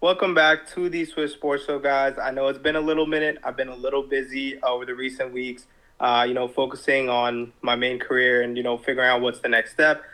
Welcome back to the Swiss Sports Show, guys. I know it's been a little minute. I've been a little busy over the recent weeks, uh, you know, focusing on my main career and, you know, figuring out what's the next step.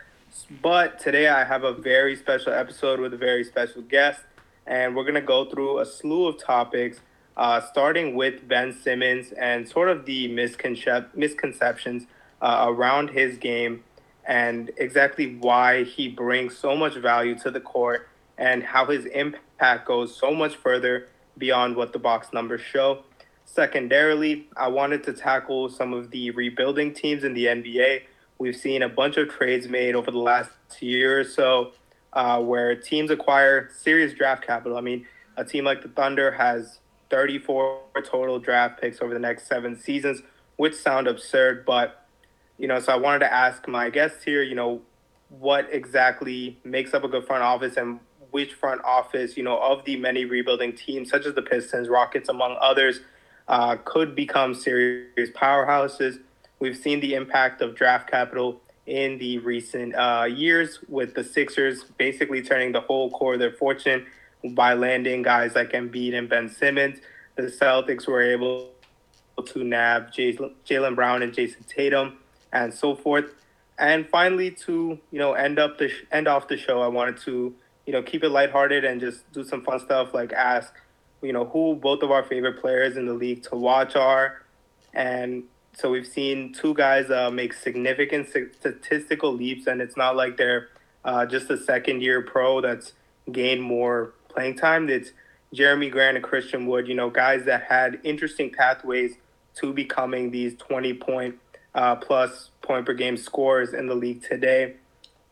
But today I have a very special episode with a very special guest, and we're going to go through a slew of topics, uh, starting with Ben Simmons and sort of the misconcep- misconceptions uh, around his game and exactly why he brings so much value to the court and how his impact goes so much further beyond what the box numbers show. Secondarily, I wanted to tackle some of the rebuilding teams in the NBA. We've seen a bunch of trades made over the last year or so uh, where teams acquire serious draft capital. I mean, a team like the Thunder has 34 total draft picks over the next seven seasons, which sound absurd, but you know, so I wanted to ask my guests here, you know, what exactly makes up a good front office and which front office, you know, of the many rebuilding teams, such as the Pistons, Rockets, among others, uh, could become serious powerhouses. We've seen the impact of draft capital in the recent uh, years with the Sixers basically turning the whole core of their fortune by landing guys like Embiid and Ben Simmons. The Celtics were able to nab Jaylen Brown and Jayson Tatum and so forth. And finally, to you know end up the sh- end off the show, I wanted to you know, keep it lighthearted and just do some fun stuff like ask, you know, who both of our favorite players in the league to watch are. And so we've seen two guys uh, make significant statistical leaps, and it's not like they're uh, just a second year pro that's gained more playing time. It's Jerami Grant and Christian Wood, you know, guys that had interesting pathways to becoming these 20 point uh, plus point per game scores in the league today.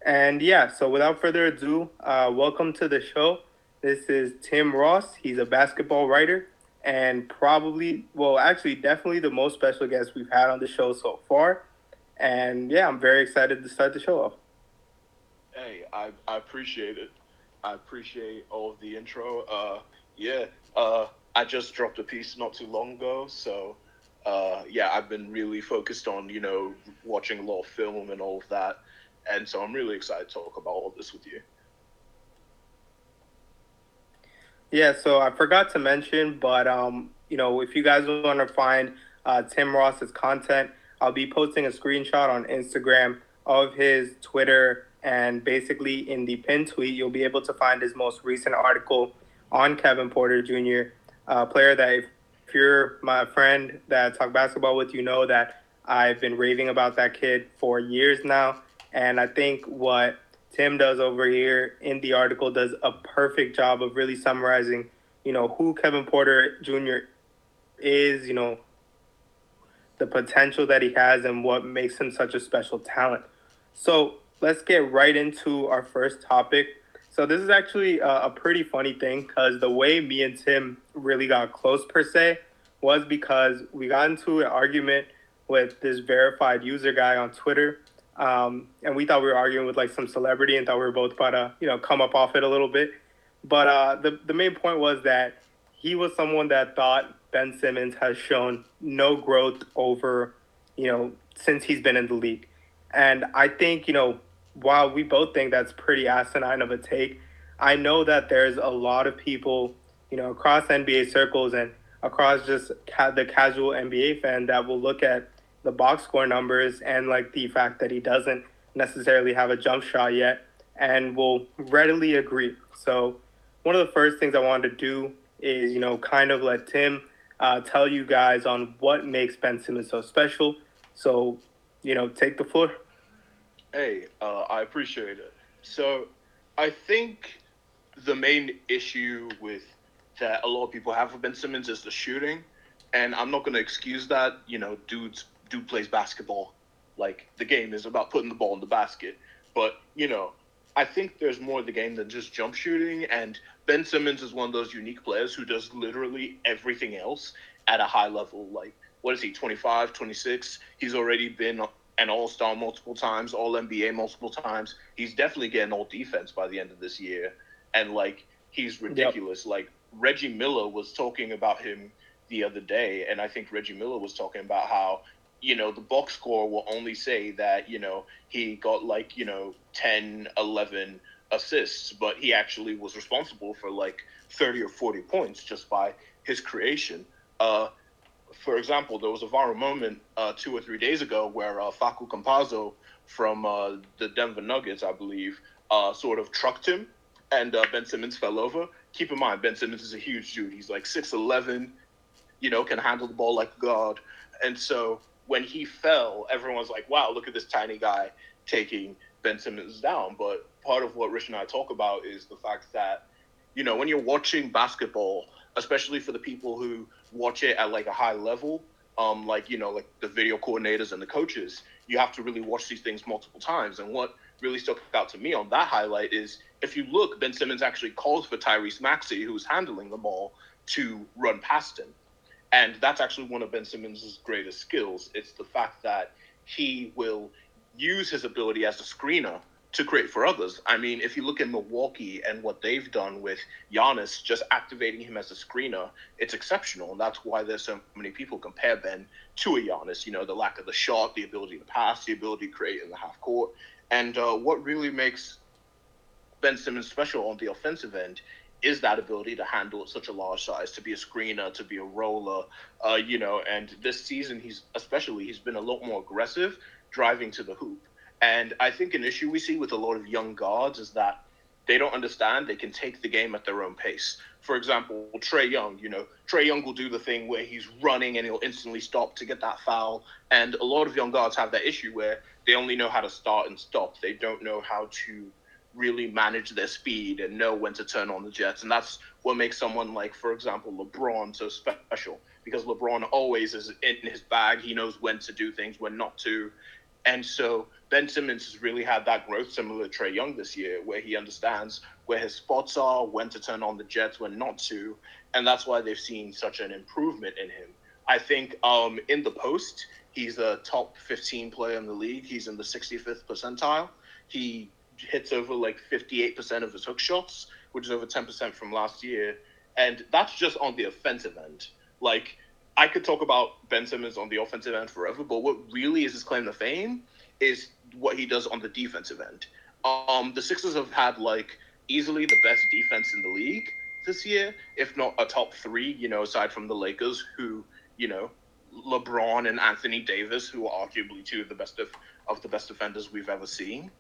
And yeah, so without further ado, uh, welcome to the show. This is Tim Ross. He's a basketball writer and probably, well, actually, definitely the most special guest we've had on the show so far. And yeah, I'm very excited to start the show off. Hey, I, I appreciate it. I appreciate all of the intro. Uh, yeah, uh, I just dropped a piece not too long ago, so uh, yeah, I've been really focused on you know watching a lot of film and all of that and so I'm really excited to talk about all this with you. Yeah, so I forgot to mention, but um, you know, if you guys want to find uh, Tim Ross's content, I'll be posting a screenshot on Instagram of his Twitter, and basically in the pin tweet, you'll be able to find his most recent article on Kevin Porter Jr., a player that if, if you're my friend that I talk basketball with, you know that I've been raving about that kid for years now. And I think what Tim does over here in the article does a perfect job of really summarizing, you know, who Kevin Porter Jr. is, you know, the potential that he has and what makes him such a special talent. So let's get right into our first topic. So this is actually a, a pretty funny thing because the way me and Tim really got close per se was because we got into an argument with this verified user guy on Twitter um, and we thought we were arguing with like some celebrity and thought we were both about to, you know, come up off it a little bit. But uh, the, the main point was that he was someone that thought Ben Simmons has shown no growth over, you know, since he's been in the league. And I think, you know, while we both think that's pretty asinine of a take, I know that there's a lot of people, you know, across NBA circles and across just ca- the casual NBA fan that will look at the box score numbers and like the fact that he doesn't necessarily have a jump shot yet and will readily agree. So one of the first things I wanted to do is, you know, kind of let Tim uh, tell you guys on what makes Ben Simmons so special. So, you know, take the floor. Hey, uh, I appreciate it. So I think the main issue with that a lot of people have with Ben Simmons is the shooting. And I'm not going to excuse that. You know, dude's dude plays basketball. Like the game is about putting the ball in the basket. But, you know, I think there's more of the game than just jump shooting. And Ben Simmons is one of those unique players who does literally everything else at a high level. Like, what is he, 25, 26? He's already been an all star multiple times, all NBA multiple times. He's definitely getting all defense by the end of this year. And, like, he's ridiculous. Yep. Like, Reggie Miller was talking about him the other day. And I think Reggie Miller was talking about how you know, the box score will only say that, you know, he got like, you know, 10, 11 assists, but he actually was responsible for like 30 or 40 points just by his creation. Uh, for example, there was a viral moment uh, two or three days ago where uh, Facu Campazzo from uh, the Denver Nuggets, I believe, uh, sort of trucked him, and uh, Ben Simmons fell over. Keep in mind, Ben Simmons is a huge dude. He's like 6'11, you know, can handle the ball like a god. And so when he fell, everyone was like, wow, look at this tiny guy taking Ben Simmons down. But part of what Rich and I talk about is the fact that, you know, when you're watching basketball, especially for the people who watch it at like a high level, um, like you know, like the video coordinators and the coaches, you have to really watch these things multiple times. And what really stuck out to me on that highlight is if you look, Ben Simmons actually calls for Tyrese Maxey, who's handling the ball, to run past him. And that's actually one of Ben Simmons' greatest skills. It's the fact that he will use his ability as a screener to create for others. I mean, if you look at Milwaukee and what they've done with Giannis, just activating him as a screener, it's exceptional. And that's why there's so many people compare Ben to a Giannis. You know, the lack of the shot, the ability to pass, the ability to create in the half court. And uh, what really makes Ben Simmons special on the offensive end is that ability to handle such a large size, to be a screener, to be a roller, uh, you know. And this season, he's especially he's been a lot more aggressive, driving to the hoop and I think an issue we see with a lot of young guards is that they don't understand they can take the game at their own pace. For example, Trae Young, you know, Trae Young will do the thing where he's running and he'll instantly stop to get that foul. And a lot of young guards have that issue where they only know how to start and stop. They don't know how to really manage their speed and know when to turn on the jets. And that's what makes someone like, for example, LeBron so special because LeBron always is in his bag. He knows when to do things, when not to. And so Ben Simmons has really had that growth similar to Trae Young this year, where he understands where his spots are, when to turn on the Jets, when not to. And that's why they've seen such an improvement in him. I think um, in the post, he's a top 15 player in the league. He's in the 65th percentile. He hits over like 58% of his hook shots, which is over 10% from last year. And that's just on the offensive end. Like, I could talk about Ben Simmons on the offensive end forever, but what really is his claim to fame is what he does on the defensive end. Um, the Sixers have had like easily the best defense in the league this year, if not a top three. You know, aside from the Lakers, who you know, LeBron and Anthony Davis, who are arguably two of the best of, of the best defenders we've ever seen.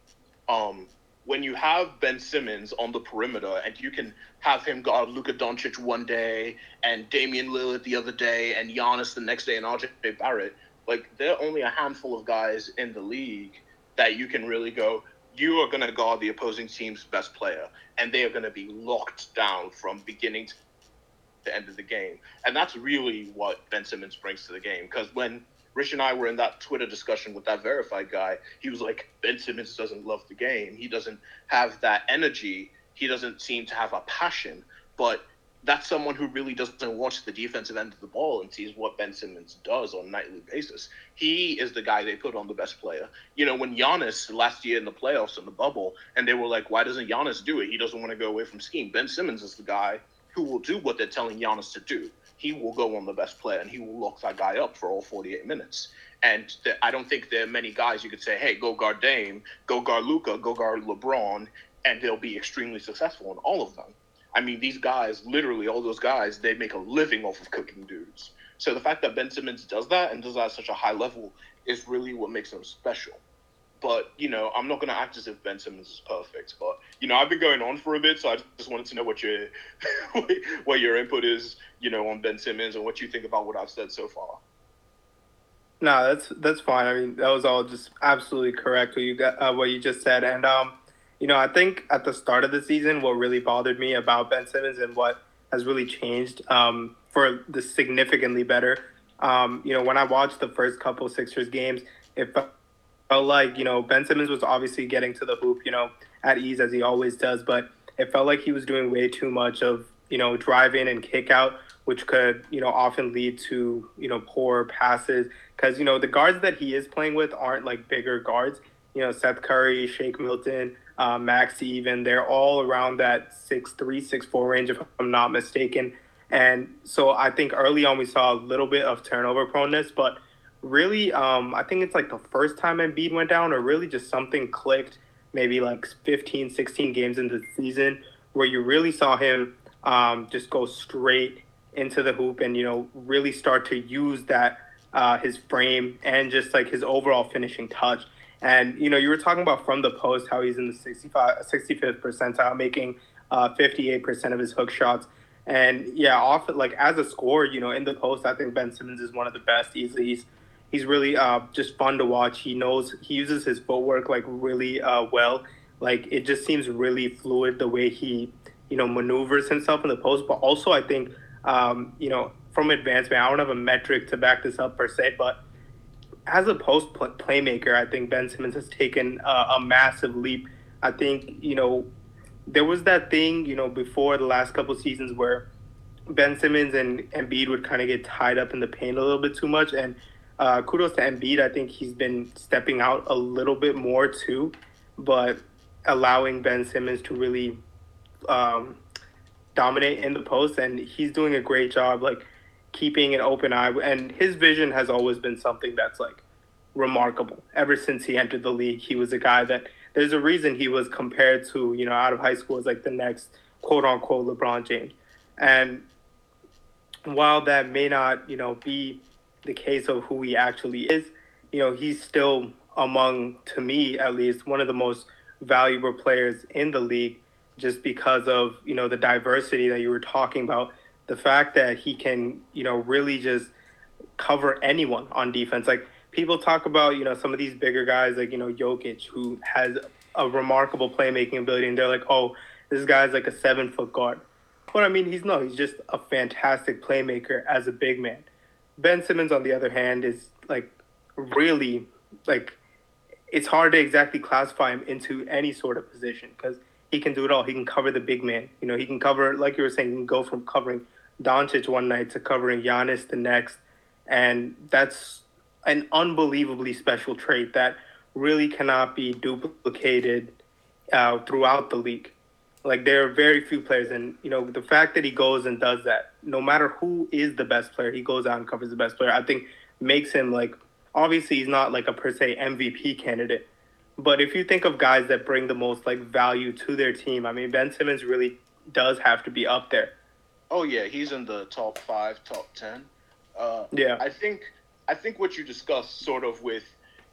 Um, when you have Ben Simmons on the perimeter and you can have him guard Luka Doncic one day and Damian Lillard the other day and Giannis the next day and RJ Barrett, like there are only a handful of guys in the league that you can really go, you are going to guard the opposing team's best player and they are going to be locked down from beginning to the end of the game. And that's really what Ben Simmons brings to the game because when Rich and I were in that Twitter discussion with that verified guy. He was like, Ben Simmons doesn't love the game. He doesn't have that energy. He doesn't seem to have a passion. But that's someone who really doesn't watch the defensive end of the ball and sees what Ben Simmons does on a nightly basis. He is the guy they put on the best player. You know, when Giannis last year in the playoffs in the bubble, and they were like, why doesn't Giannis do it? He doesn't want to go away from scheme. Ben Simmons is the guy who will do what they're telling Giannis to do he will go on the best player and he will lock that guy up for all 48 minutes. And th- I don't think there are many guys you could say, hey, go guard Dame, go guard Luka, go guard LeBron, and they'll be extremely successful in all of them. I mean, these guys, literally all those guys, they make a living off of cooking dudes. So the fact that Ben Simmons does that and does that at such a high level is really what makes him special. But you know, I'm not to act as if Ben Simmons is perfect. But you know, I've been going on for a bit, so I just wanted to know what your what your input is, you know, on Ben Simmons and what you think about what I've said so far. No, that's that's fine. I mean, that was all just absolutely correct what you got, uh, what you just said. And um, you know, I think at the start of the season, what really bothered me about Ben Simmons and what has really changed um, for the significantly better. Um, you know, when I watched the first couple Sixers games, it felt felt like you know Ben Simmons was obviously getting to the hoop, you know, at ease as he always does, but it felt like he was doing way too much of you know driving and kick out, which could you know often lead to you know poor passes because you know the guards that he is playing with aren't like bigger guards. You know, Seth Curry, Shake Milton, uh, even they're all around that six three, six four range, if I'm not mistaken. And so I think early on we saw a little bit of turnover proneness, but really, um, I think it's like the first time Embiid went down, or really just something clicked maybe like 15, 16 games into the season where you really saw him um, just go straight into the hoop and, you know, really start to use that, uh, his frame and just like his overall finishing touch. And, you know, you were talking about from the post how he's in the 65, 65th percentile, making uh, 58% of his hook shots. And yeah, off like as a scorer, you know, in the post, I think Ben Simmons is one of the best. Easily, he's he's really uh, just fun to watch. He knows he uses his footwork like really uh, well. Like it just seems really fluid the way he you know maneuvers himself in the post. But also, I think um, you know from advancement, I don't have a metric to back this up per se, but as a post playmaker, I think Ben Simmons has taken a massive leap. I think you know there was that thing, you know, before the last couple seasons where Ben Simmons and Embiid would kind of get tied up in the paint a little bit too much. And uh, kudos to Embiid. I think he's been stepping out a little bit more too, but allowing Ben Simmons to really um, dominate in the post. And he's doing a great job, like keeping an open eye. And his vision has always been something that's like remarkable. Ever since he entered the league, he was a guy that there's a reason he was compared to, you know, out of high school as like the next quote unquote LeBron James. And while that may not, you know, be the case of who he actually is, you know, he's still among, to me at least, one of the most valuable players in the league just because of, you know, the diversity that you were talking about. The fact that he can, you know, really just cover anyone on defense. Like people talk about, you know, some of these bigger guys like, you know, Jokic, who has a remarkable playmaking ability, and they're like, oh, this guy's like a seven foot guard. But I mean, he's no, he's just a fantastic playmaker as a big man. Ben Simmons, on the other hand, is like really like it's hard to exactly classify him into any sort of position because he can do it all. He can cover the big man. You know, he can cover, like you were saying, he can go from covering Doncic one night to covering Giannis the next. And that's an unbelievably special trait that really cannot be duplicated uh, throughout the league. Like there are very few players, and you know the fact that he goes and does that, no matter who is the best player, he goes out and covers the best player. I think makes him like obviously he's not like a per se MVP candidate, but if you think of guys that bring the most like value to their team, I mean Ben Simmons really does have to be up there. Oh yeah, he's in the top five, top ten. Uh, yeah, I think I think what you discussed, sort of with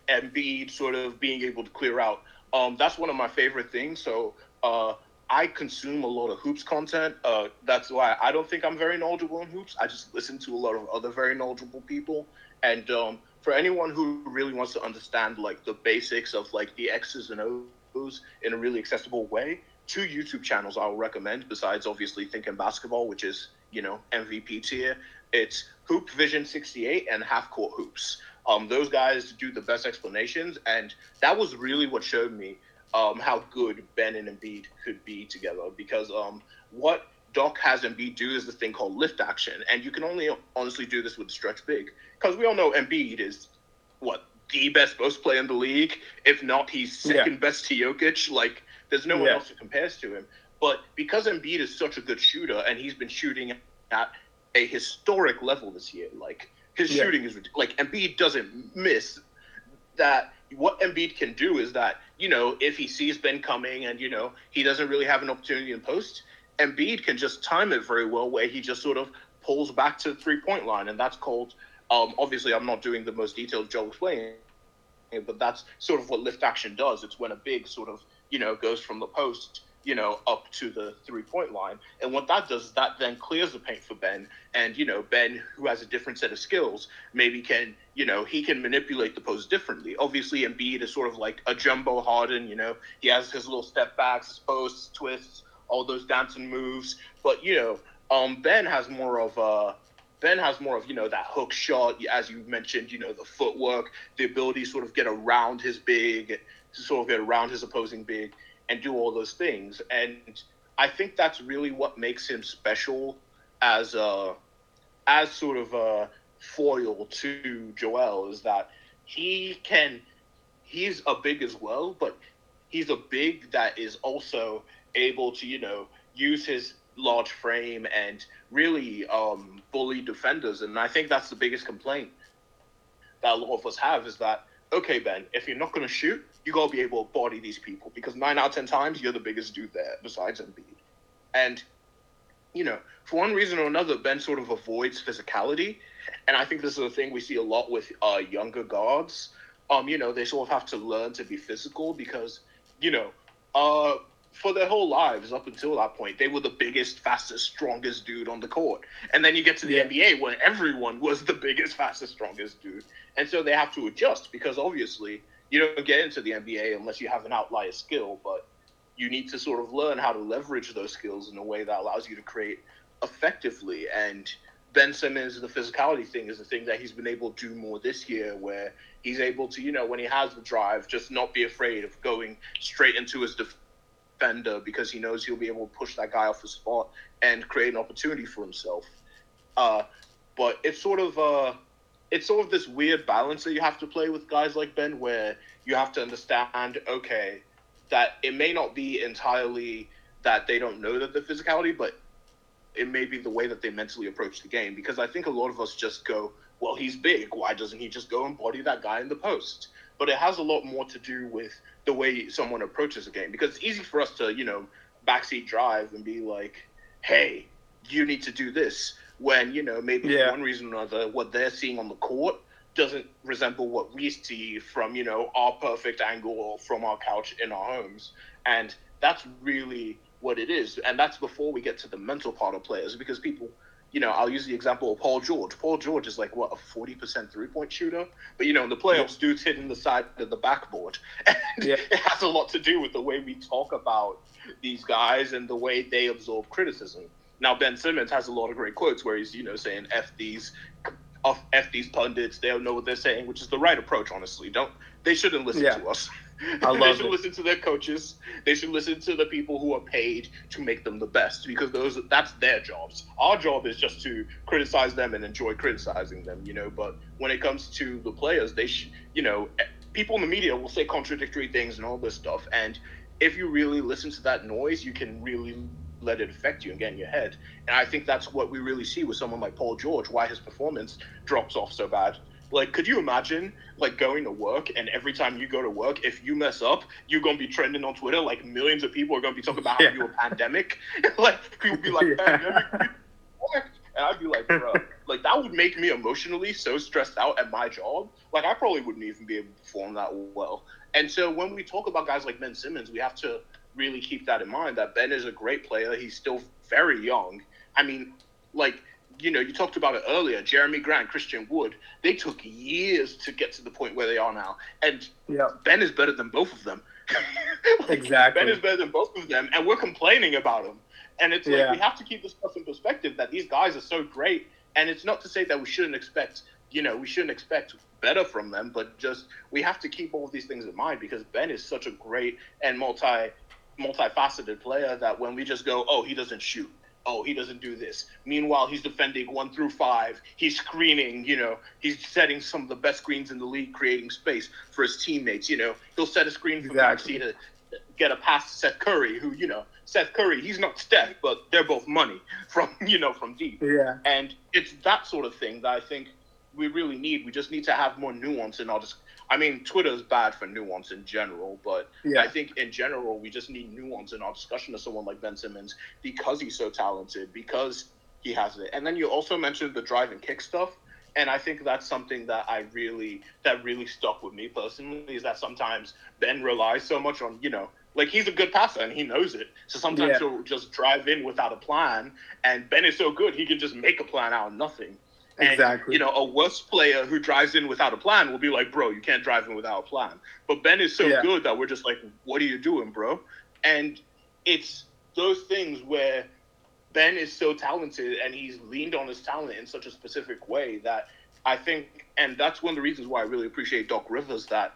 Embiid, sort of being able to clear out, um, that's one of my favorite things. So uh, I consume a lot of hoops content. Uh, that's why I don't think I'm very knowledgeable in hoops. I just listen to a lot of other very knowledgeable people. And um, for anyone who really wants to understand like the basics of like the X's and O's in a really accessible way, two YouTube channels I will recommend. Besides obviously Thinking Basketball, which is you know MVP tier. It's Hoop Vision 68 and Half Court Hoops. Um, those guys do the best explanations, and that was really what showed me um, how good Ben and Embiid could be together. Because um, what Doc has Embiid do is the thing called lift action, and you can only honestly do this with stretch big. Because we all know Embiid is what the best post player in the league. If not, he's second yeah. best to Jokic. Like there's no one else that compares to him. But because Embiid is such a good shooter, and he's been shooting at a historic level this year. Like his yeah. shooting is like Embiid doesn't miss. That what Embiid can do is that you know if he sees Ben coming and you know he doesn't really have an opportunity in post, Embiid can just time it very well where he just sort of pulls back to the three point line, and that's called. Um, obviously, I'm not doing the most detailed job explaining, but that's sort of what lift action does. It's when a big sort of you know goes from the post you know, up to the three point line. And what that does is that then clears the paint for Ben. And, you know, Ben, who has a different set of skills, maybe can, you know, he can manipulate the post differently. Obviously, Embiid is sort of like a jumbo Harden, you know, he has his little step backs, his posts, twists, all those dancing moves. But, you know, um, Ben has more of a. Ben has more of, you know, that hook shot, as you mentioned, you know, the footwork, the ability to sort of get around his big, to sort of get around his opposing big and do all those things. And I think that's really what makes him special as a as sort of a foil to Joel is that he can he's a big as well, but he's a big that is also able to, you know, use his large frame and really um, bully defenders. And I think that's the biggest complaint that a lot of us have is that okay, Ben, if you're not going to shoot, you got to be able to body these people because nine out of 10 times you're the biggest dude there besides Embiid. And, you know, for one reason or another, Ben sort of avoids physicality. And I think this is a thing we see a lot with uh, younger guards. Um, you know, they sort of have to learn to be physical because, you know, uh, for their whole lives up until that point, they were the biggest, fastest, strongest dude on the court. And then you get to the Yeah. NBA where everyone was the biggest, fastest, strongest dude. And so they have to adjust because obviously you don't get into the NBA unless you have an outlier skill, but you need to sort of learn how to leverage those skills in a way that allows you to create effectively. And Ben Simmons, the physicality thing is the thing that he's been able to do more this year, where he's able to, you know, when he has the drive, just not be afraid of going straight into his defender because he knows he'll be able to push that guy off the spot and create an opportunity for himself. Uh, but it's sort of uh, it's sort of this weird balance that you have to play with guys like Ben, where you have to understand, okay, that it may not be entirely that they don't know that the physicality, but it may be the way that they mentally approach the game. Because I think a lot of us just go, well, he's big. Why doesn't he just go and body that guy in the post? But it has a lot more to do with the way someone approaches a game. Because it's easy for us to, you know, backseat drive and be like, hey, you need to do this. When, you know, maybe Yeah. for one reason or another, what they're seeing on the court doesn't resemble what we see from, you know, our perfect angle or from our couch in our homes. And that's really what it is. And that's before we get to the mental part of players because people, you know, I'll use the example of Paul George. Paul George is like, what, a 40% three point shooter? But, you know, in the playoffs, dude's hitting the side of the backboard. And Yeah. it has a lot to do with the way we talk about these guys and the way they absorb criticism. Now, Ben Simmons has a lot of great quotes where he's, you know, saying F these. F, F these pundits, they don't know what they're saying, which is the right approach, honestly. Don't they shouldn't listen Yeah. to us. I they should it. listen to their coaches. They should listen to the people who are paid to make them the best because those that's their jobs. Our job is just to criticize them and enjoy criticizing them, you know. But when it comes to the players, they sh- you know, eh, people in the media will say contradictory things and all this stuff. And if you really listen to that noise, you can really let it affect you and get in your head. And I think that's what we really see with someone like Paul George, why his performance drops off so bad. Like, could you imagine like going to work and every time you go to work, if you mess up, you're gonna be trending on Twitter. Like millions of people are gonna be talking about Yeah. how you were pandemic. like people be like, pandemic. And I'd be like, bro, like that would make me emotionally so stressed out at my job. Like I probably wouldn't even be able to perform that well. And so when we talk about guys like Ben Simmons, we have to really keep that in mind that Ben is a great player. He's still very young. I mean, like, you know, you talked about it earlier. Jerami Grant, Christian Wood, they took years to get to the point where they are now. And Yeah. Ben is better than both of them. Like, Exactly. Ben is better than both of them, and we're complaining about him. And it's like Yeah. we have to keep this stuff in perspective that these guys are so great. And it's not to say that we shouldn't expect, you know, we shouldn't expect better from them, but just we have to keep all of these things in mind because Ben is such a great and multi multifaceted player that when we just go, oh, he doesn't shoot. Oh, he doesn't do this. Meanwhile, he's defending one through five. He's screening, you know, he's setting some of the best screens in the league, creating space for his teammates. You know, he'll set a screen for Exactly. Maxey to get a pass to Seth Curry, who, you know, Seth Curry, he's not Steph, but they're both money from, you know, from deep. Yeah. And it's that sort of thing that I think we really need. We just need to have more nuance in our. Dis- I mean, Twitter is bad for nuance in general, but Yeah. I think in general we just need nuance in our discussion of someone like Ben Simmons because he's so talented, because he has it. And then you also mentioned the drive and kick stuff, and I think that's something that I really that really stuck with me personally is that sometimes Ben relies so much on you know. Like he's a good passer and he knows it. So sometimes Yeah. he'll just drive in without a plan. And Ben is so good he can just make a plan out of nothing. And, Exactly. You know, a worse player who drives in without a plan will be like, bro, you can't drive in without a plan. But Ben is so Yeah. good that we're just like, what are you doing, bro? And it's those things where Ben is so talented and he's leaned on his talent in such a specific way that I think, and that's one of the reasons why I really appreciate Doc Rivers, that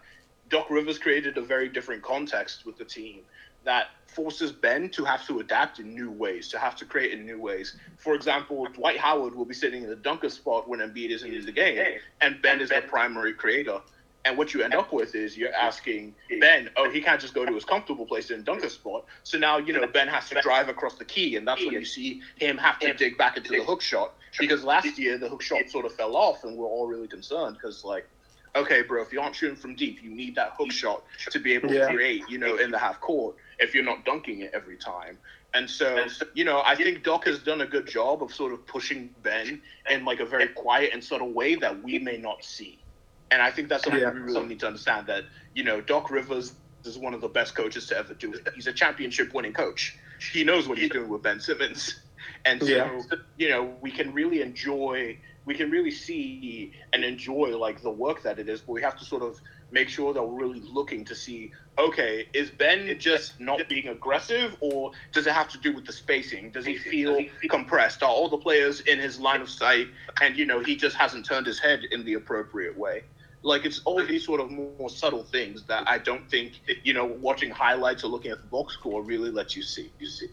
Doc Rivers created a very different context with the team that forces Ben to have to adapt in new ways, to have to create in new ways. For example, Dwight Howard will be sitting in the dunker spot when Embiid isn't in the game, and Ben is the primary creator. And what you end up with is you're asking Ben, oh, he can't just go to his comfortable place in dunker spot. So now, you know, Ben has to drive across the key, and that's when you see him have to dig back into the hook shot. Because last year, the hook shot sort of fell off, and we're all really concerned because, like, okay, bro, if you aren't shooting from deep, you need that hook shot to be able Yeah. to create, you know, in the half court if you're not dunking it every time. And so, you know, I think Doc has done a good job of sort of pushing Ben in like a very quiet and subtle way that we may not see. And I think that's something Yeah. we really need to understand that, you know, Doc Rivers is one of the best coaches to ever do it. He's a championship winning coach. He knows what he's doing with Ben Simmons. And so, Yeah. you know, we can really enjoy we can really see and enjoy like the work that it is, but we have to sort of make sure that we're really looking to see, okay, is Ben just not being aggressive or does it have to do with the spacing? Does he feel compressed? Are all the players in his line of sight and you know he just hasn't turned his head in the appropriate way? Like it's all these sort of more subtle things that I don't think you know watching highlights or looking at the box score really lets you see. You see.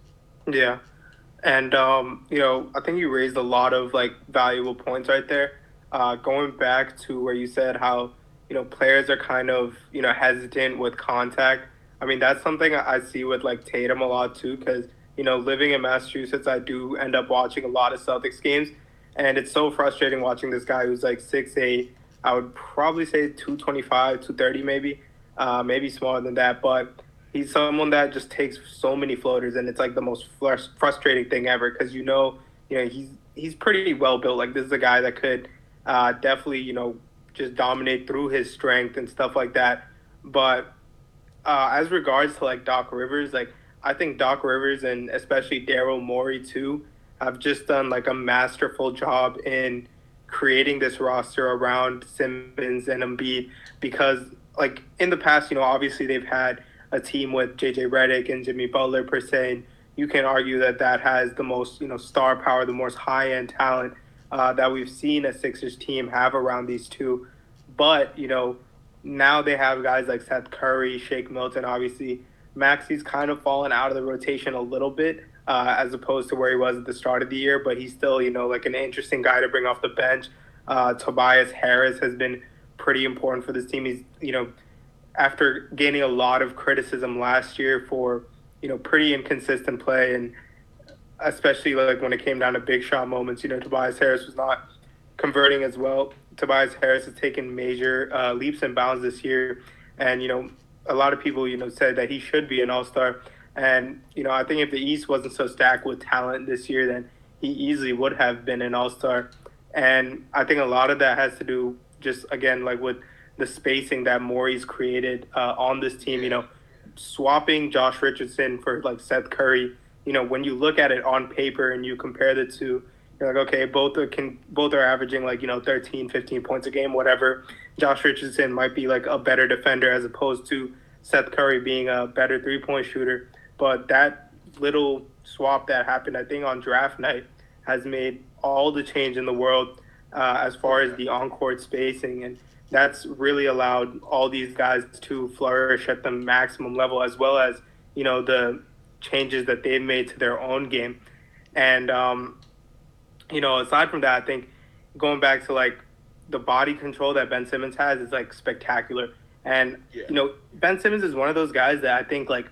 Yeah. And um, you know, I think you raised a lot of like valuable points right there. Uh, going back to where you said how you know players are kind of you know hesitant with contact. I mean, that's something I see with like Tatum a lot too, because you know, living in Massachusetts, I do end up watching a lot of Celtics games, and it's so frustrating watching this guy who's like six eight. I would probably say 225, 230 maybe, uh, maybe smaller than that, but he's someone that just takes so many floaters, and it's like the most frus- frustrating thing ever because you know, you know, he's he's pretty well built. Like this is a guy that could uh, definitely, you know, just dominate through his strength and stuff like that. But uh, as regards to like Doc Rivers, like I think Doc Rivers and especially Daryl Morey too have just done like a masterful job in creating this roster around Simmons and Embiid because like in the past, you know, obviously they've had a team with JJ Redick and Jimmy Butler per se. And you can argue that that has the most, you know, star power, the most high end talent uh, that we've seen a Sixers team have around these two. But, you know, now they have guys like Seth Curry, Shake Milton, obviously. Maxey's kind of fallen out of the rotation a little bit uh, as opposed to where he was at the start of the year, but he's still, you know, like an interesting guy to bring off the bench. Uh, Tobias Harris has been pretty important for this team. He's, you know, after gaining a lot of criticism last year for, you know, pretty inconsistent play and especially like when it came down to big shot moments, you know, Tobias Harris was not converting as well. Tobias Harris has taken major uh, leaps and bounds this year, and you know, a lot of people, you know, said that he should be an All Star. And you know, I think if the East wasn't so stacked with talent this year, then he easily would have been an All Star. And I think a lot of that has to do just again like with the spacing that Morey's created uh, on this team. You know, swapping Josh Richardson for like Seth Curry. You know, when you look at it on paper and you compare the two, you're like, okay, both are can both are averaging like you know 13, 15 points a game, whatever. Josh Richardson might be like a better defender as opposed to Seth Curry being a better three point shooter. But that little swap that happened, I think, on draft night has made all the change in the world uh, as far as the on court spacing. And that's really allowed all these guys to flourish at the maximum level, as well as, you know, the changes that they've made to their own game. And, um, you know, aside from that, I think going back to like the body control that Ben Simmons has is like spectacular. And, Yeah. you know, Ben Simmons is one of those guys that I think like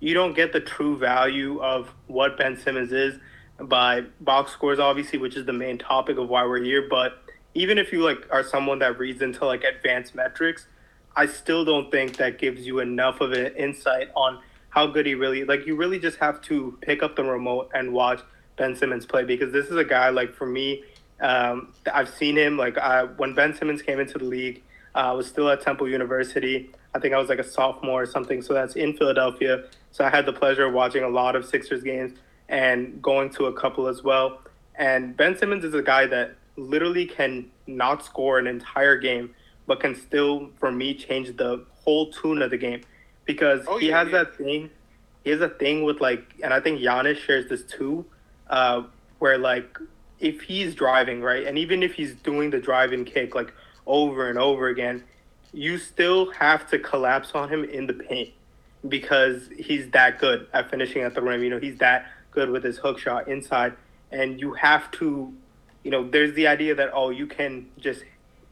you don't get the true value of what Ben Simmons is by box scores, obviously, which is the main topic of why we're here. But even if you like are someone that reads into like advanced metrics, I still don't think that gives you enough of an insight on how good he really like. You really just have to pick up the remote and watch Ben Simmons play because this is a guy like for me. Um, I've seen him like uh, when Ben Simmons came into the league. Uh, I was still at Temple University. I think I was like a sophomore or something. So that's in Philadelphia. So I had the pleasure of watching a lot of Sixers games and going to a couple as well. And Ben Simmons is a guy that literally can not score an entire game, but can still, for me, change the whole tune of the game because Oh, he yeah, has yeah. that thing. He has a thing with like, and I think Giannis shares this too, uh, where like if he's driving right, and even if he's doing the driving kick like over and over again, you still have to collapse on him in the paint because he's that good at finishing at the rim. You know, he's that good with his hook shot inside, and you have to, you know, there's the idea that oh, you can just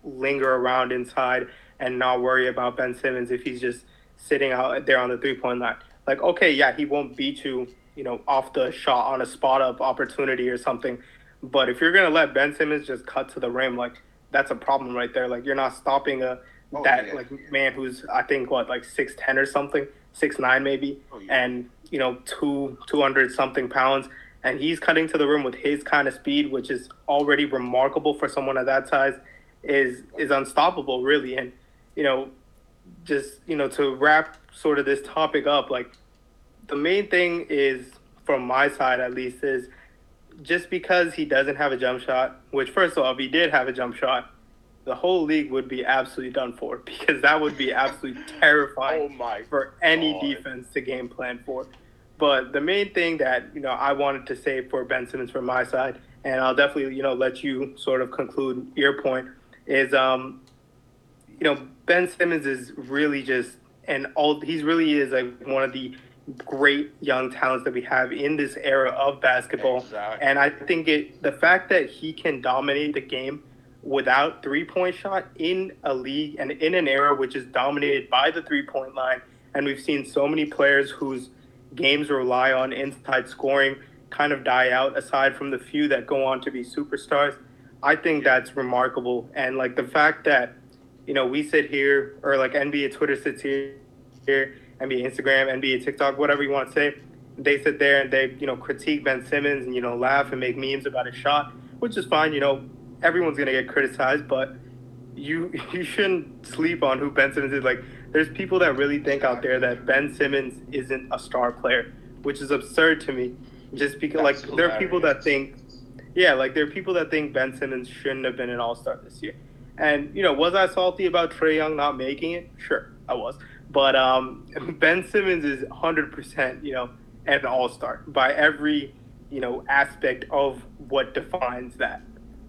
linger around inside and not worry about Ben Simmons if he's just sitting out there on the three point line. Like, okay, yeah, he won't beat you, you know, off the shot on a spot up opportunity or something. But if you're gonna let Ben Simmons just cut to the rim, like that's a problem right there. Like you're not stopping a oh, that yeah. like man who's I think what like six ten or something, six nine maybe, oh, yeah. and you know two two hundred something pounds, and he's cutting to the rim with his kind of speed, which is already remarkable for someone of that size, is is unstoppable really, and you know, just you know to wrap sort of this topic up, like the main thing is from my side at least is just because he doesn't have a jump shot, which first of all, if he did have a jump shot, the whole league would be absolutely done for because that would be absolutely terrifying oh for any defense to game plan for. But the main thing that you know I wanted to say for Ben Simmons from my side, and I'll definitely you know let you sort of conclude your point, is um, you know Ben Simmons is really just and all he's really is like one of the great young talents that we have in this era of basketball. Exactly. And I think it the fact that he can dominate the game without three point shot in a league and in an era which is dominated by the three point line. And we've seen so many players whose games rely on inside scoring kind of die out aside from the few that go on to be superstars. I think that's remarkable. And like the fact that, you know, we sit here or like NBA Twitter sits here, here NBA Instagram, NBA TikTok, whatever you want to say. They sit there and they, you know, critique Ben Simmons and, you know, laugh and make memes about his shot, which is fine. You know, everyone's going to get criticized, but you you shouldn't sleep on who Ben Simmons is. Like, there's people that really think out there that Ben Simmons isn't a star player, which is absurd to me. Just because, That's like, hilarious. there are people that think, yeah, like, there are people that think Ben Simmons shouldn't have been an all star this year. And, you know, was I salty about Trae Young not making it? Sure, I was. But um, Ben Simmons is 100%, you know, an all star by every, you know, aspect of what defines that.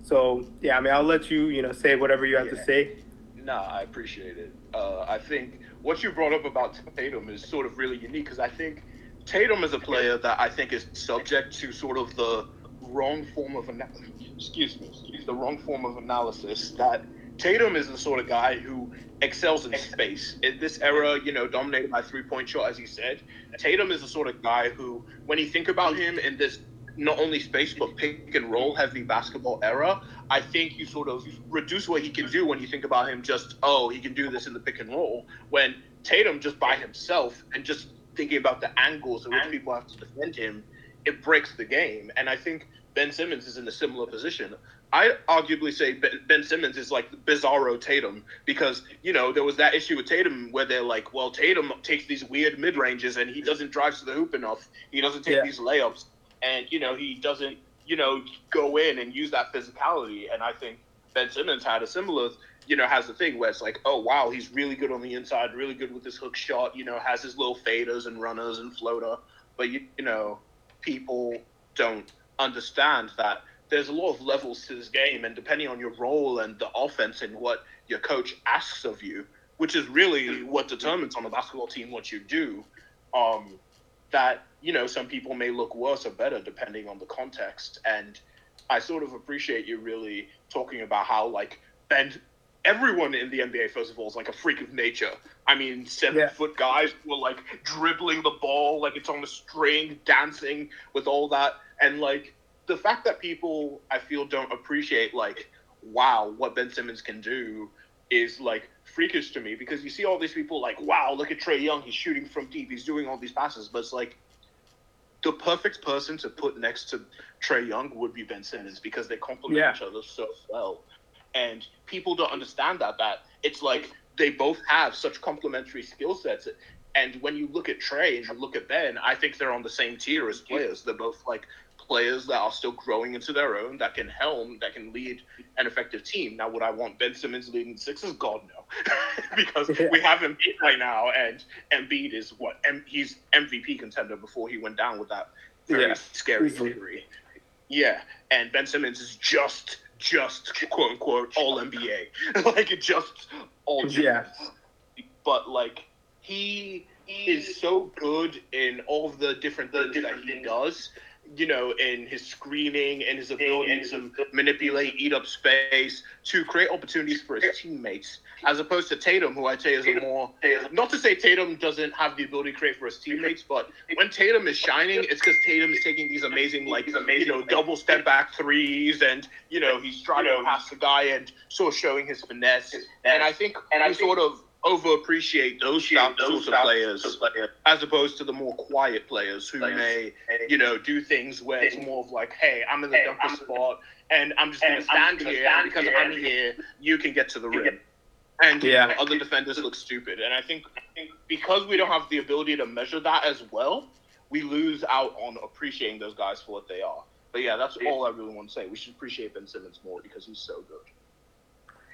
So, yeah, I mean, I'll let you, you know, say whatever you have yeah. to say. Nah, I appreciate it. Uh, I think what you brought up about Tatum is sort of really unique because I think Tatum is a player that I think is subject to sort of the wrong form of analysis. Excuse me, the wrong form of analysis that Tatum is the sort of guy who excels in space. In this era, you know, dominated by three point shot, as you said, Tatum is the sort of guy who, when you think about him in this not only space but pick and roll heavy basketball era, I think you sort of reduce what he can do when you think about him just, oh, he can do this in the pick and roll. When Tatum just by himself and just thinking about the angles in which people have to defend him, it breaks the game. And I think Ben Simmons is in a similar position. I arguably say Ben Simmons is like bizarro Tatum because you know there was that issue with Tatum where they're like, well, Tatum takes these weird mid ranges and he doesn't drive to the hoop enough. He doesn't take yeah. these layups, and you know he doesn't you know go in and use that physicality. And I think Ben Simmons had a similar you know has the thing where it's like, oh wow, he's really good on the inside, really good with his hook shot. You know, has his little faders and runners and floater, but you, you know people don't understand that there's a lot of levels to this game, and depending on your role and the offense and what your coach asks of you, which is really what determines on a basketball team what you do, um, that you know some people may look worse or better depending on the context. And I sort of appreciate you really talking about how like Ben. Everyone in the NBA, first of all, is like a freak of nature. I mean, seven yeah. foot guys were like dribbling the ball like it's on a string, dancing with all that, and like the fact that people I feel don't appreciate like wow what Ben Simmons can do is like freakish to me because you see all these people like wow look at Trae Young he's shooting from deep he's doing all these passes but it's like the perfect person to put next to Trae Young would be Ben Simmons because they complement yeah. each other so well and people don't understand that that it's like they both have such complementary skill sets and when you look at Trae and you look at Ben, I think they're on the same tier as players. They're both like players that are still growing into their own, that can helm, that can lead an effective team. Now, would I want Ben Simmons leading the Sixers? God, no, because we have Embiid right now, and Embiid is what M- he's MVP contender before he went down with that very yeah. scary injury. Yeah, and Ben Simmons is just just quote unquote all NBA, like just all yeah. But like he is so good in all of the different things that he does you know, in his screening and his ability to manipulate, eat up space, to create opportunities for his teammates, as opposed to Tatum, who I'd say is a more, not to say Tatum doesn't have the ability to create for his teammates, but when Tatum is shining, it's because Tatum is taking these amazing, like, you know, double step back threes, and, you know, he's trying to pass the guy and sort of showing his finesse. And I think, and I sort of overappreciate those sorts of players as opposed to the more quiet players who may, you know, do things where it's more of like, hey, I'm in the dunker spot and I'm just going to stand here and because I'm here, you can get to the rim. And yeah. know, other defenders look stupid. And I think, I think because we don't have the ability to measure that as well, we lose out on appreciating those guys for what they are. But yeah, that's all I really want to say. We should appreciate Ben Simmons more because he's so good.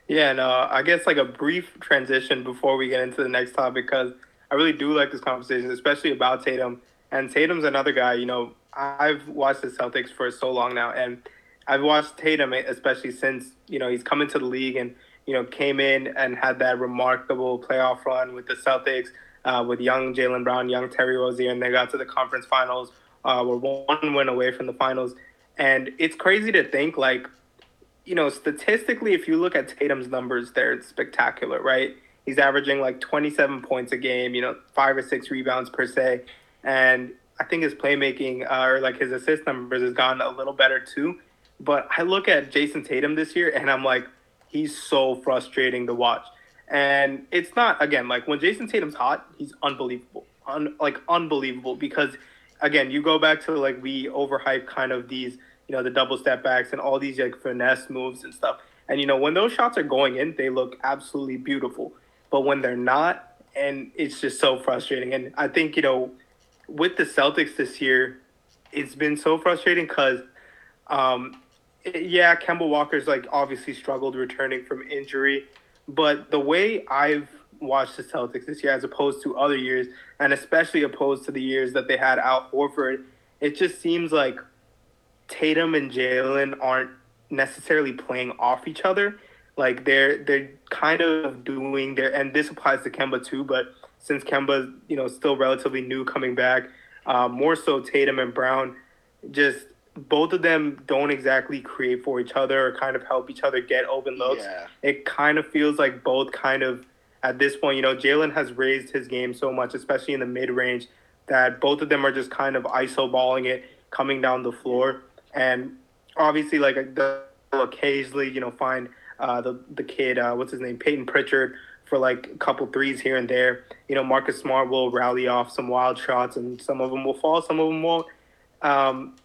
Yeah, no, I guess like a brief transition before we get into the next topic because I really do like this conversation, especially about Tatum. And Tatum's another guy, you know, I've watched the Celtics for so long now, and I've watched Tatum especially since, you know, he's come into the league and, you know, came in and had that remarkable playoff run with the Celtics, uh, with young Jaylen Brown, young Terry Rozier, and they got to the conference finals, uh, were one win away from the finals. And it's crazy to think, like, you know, statistically, if you look at Tatum's numbers, they're spectacular, right? He's averaging like 27 points a game, you know, five or six rebounds per se. And I think his playmaking uh, or like his assist numbers has gotten a little better too. But I look at Jayson Tatum this year and I'm like, he's so frustrating to watch. And it's not, again, like when Jayson Tatum's hot, he's unbelievable. Un- like unbelievable because, again, you go back to like we overhype kind of these – you know, the double step backs and all these like finesse moves and stuff. And you know, when those shots are going in, they look absolutely beautiful. But when they're not, and it's just so frustrating. And I think, you know, with the Celtics this year, it's been so frustrating because, um, yeah, Kemba Walker's like obviously struggled returning from injury. But the way I've watched the Celtics this year, as opposed to other years, and especially opposed to the years that they had Al Horford, it just seems like Tatum and Jaylen aren't necessarily playing off each other. Like they're they're kind of doing their and this applies to Kemba too, but since Kemba's, you know, still relatively new coming back, uh, more so Tatum and Brown, just both of them don't exactly create for each other or kind of help each other get open looks. Yeah. It kind of feels like both kind of at this point, you know, Jalen has raised his game so much, especially in the mid range, that both of them are just kind of iso balling it, coming down the floor and obviously like they'll occasionally you know find uh, the the kid uh, what's his name Peyton Pritchard for like a couple threes here and there. You know Marcus Smart will rally off some wild shots and some of them will fall, some of them won't. Um,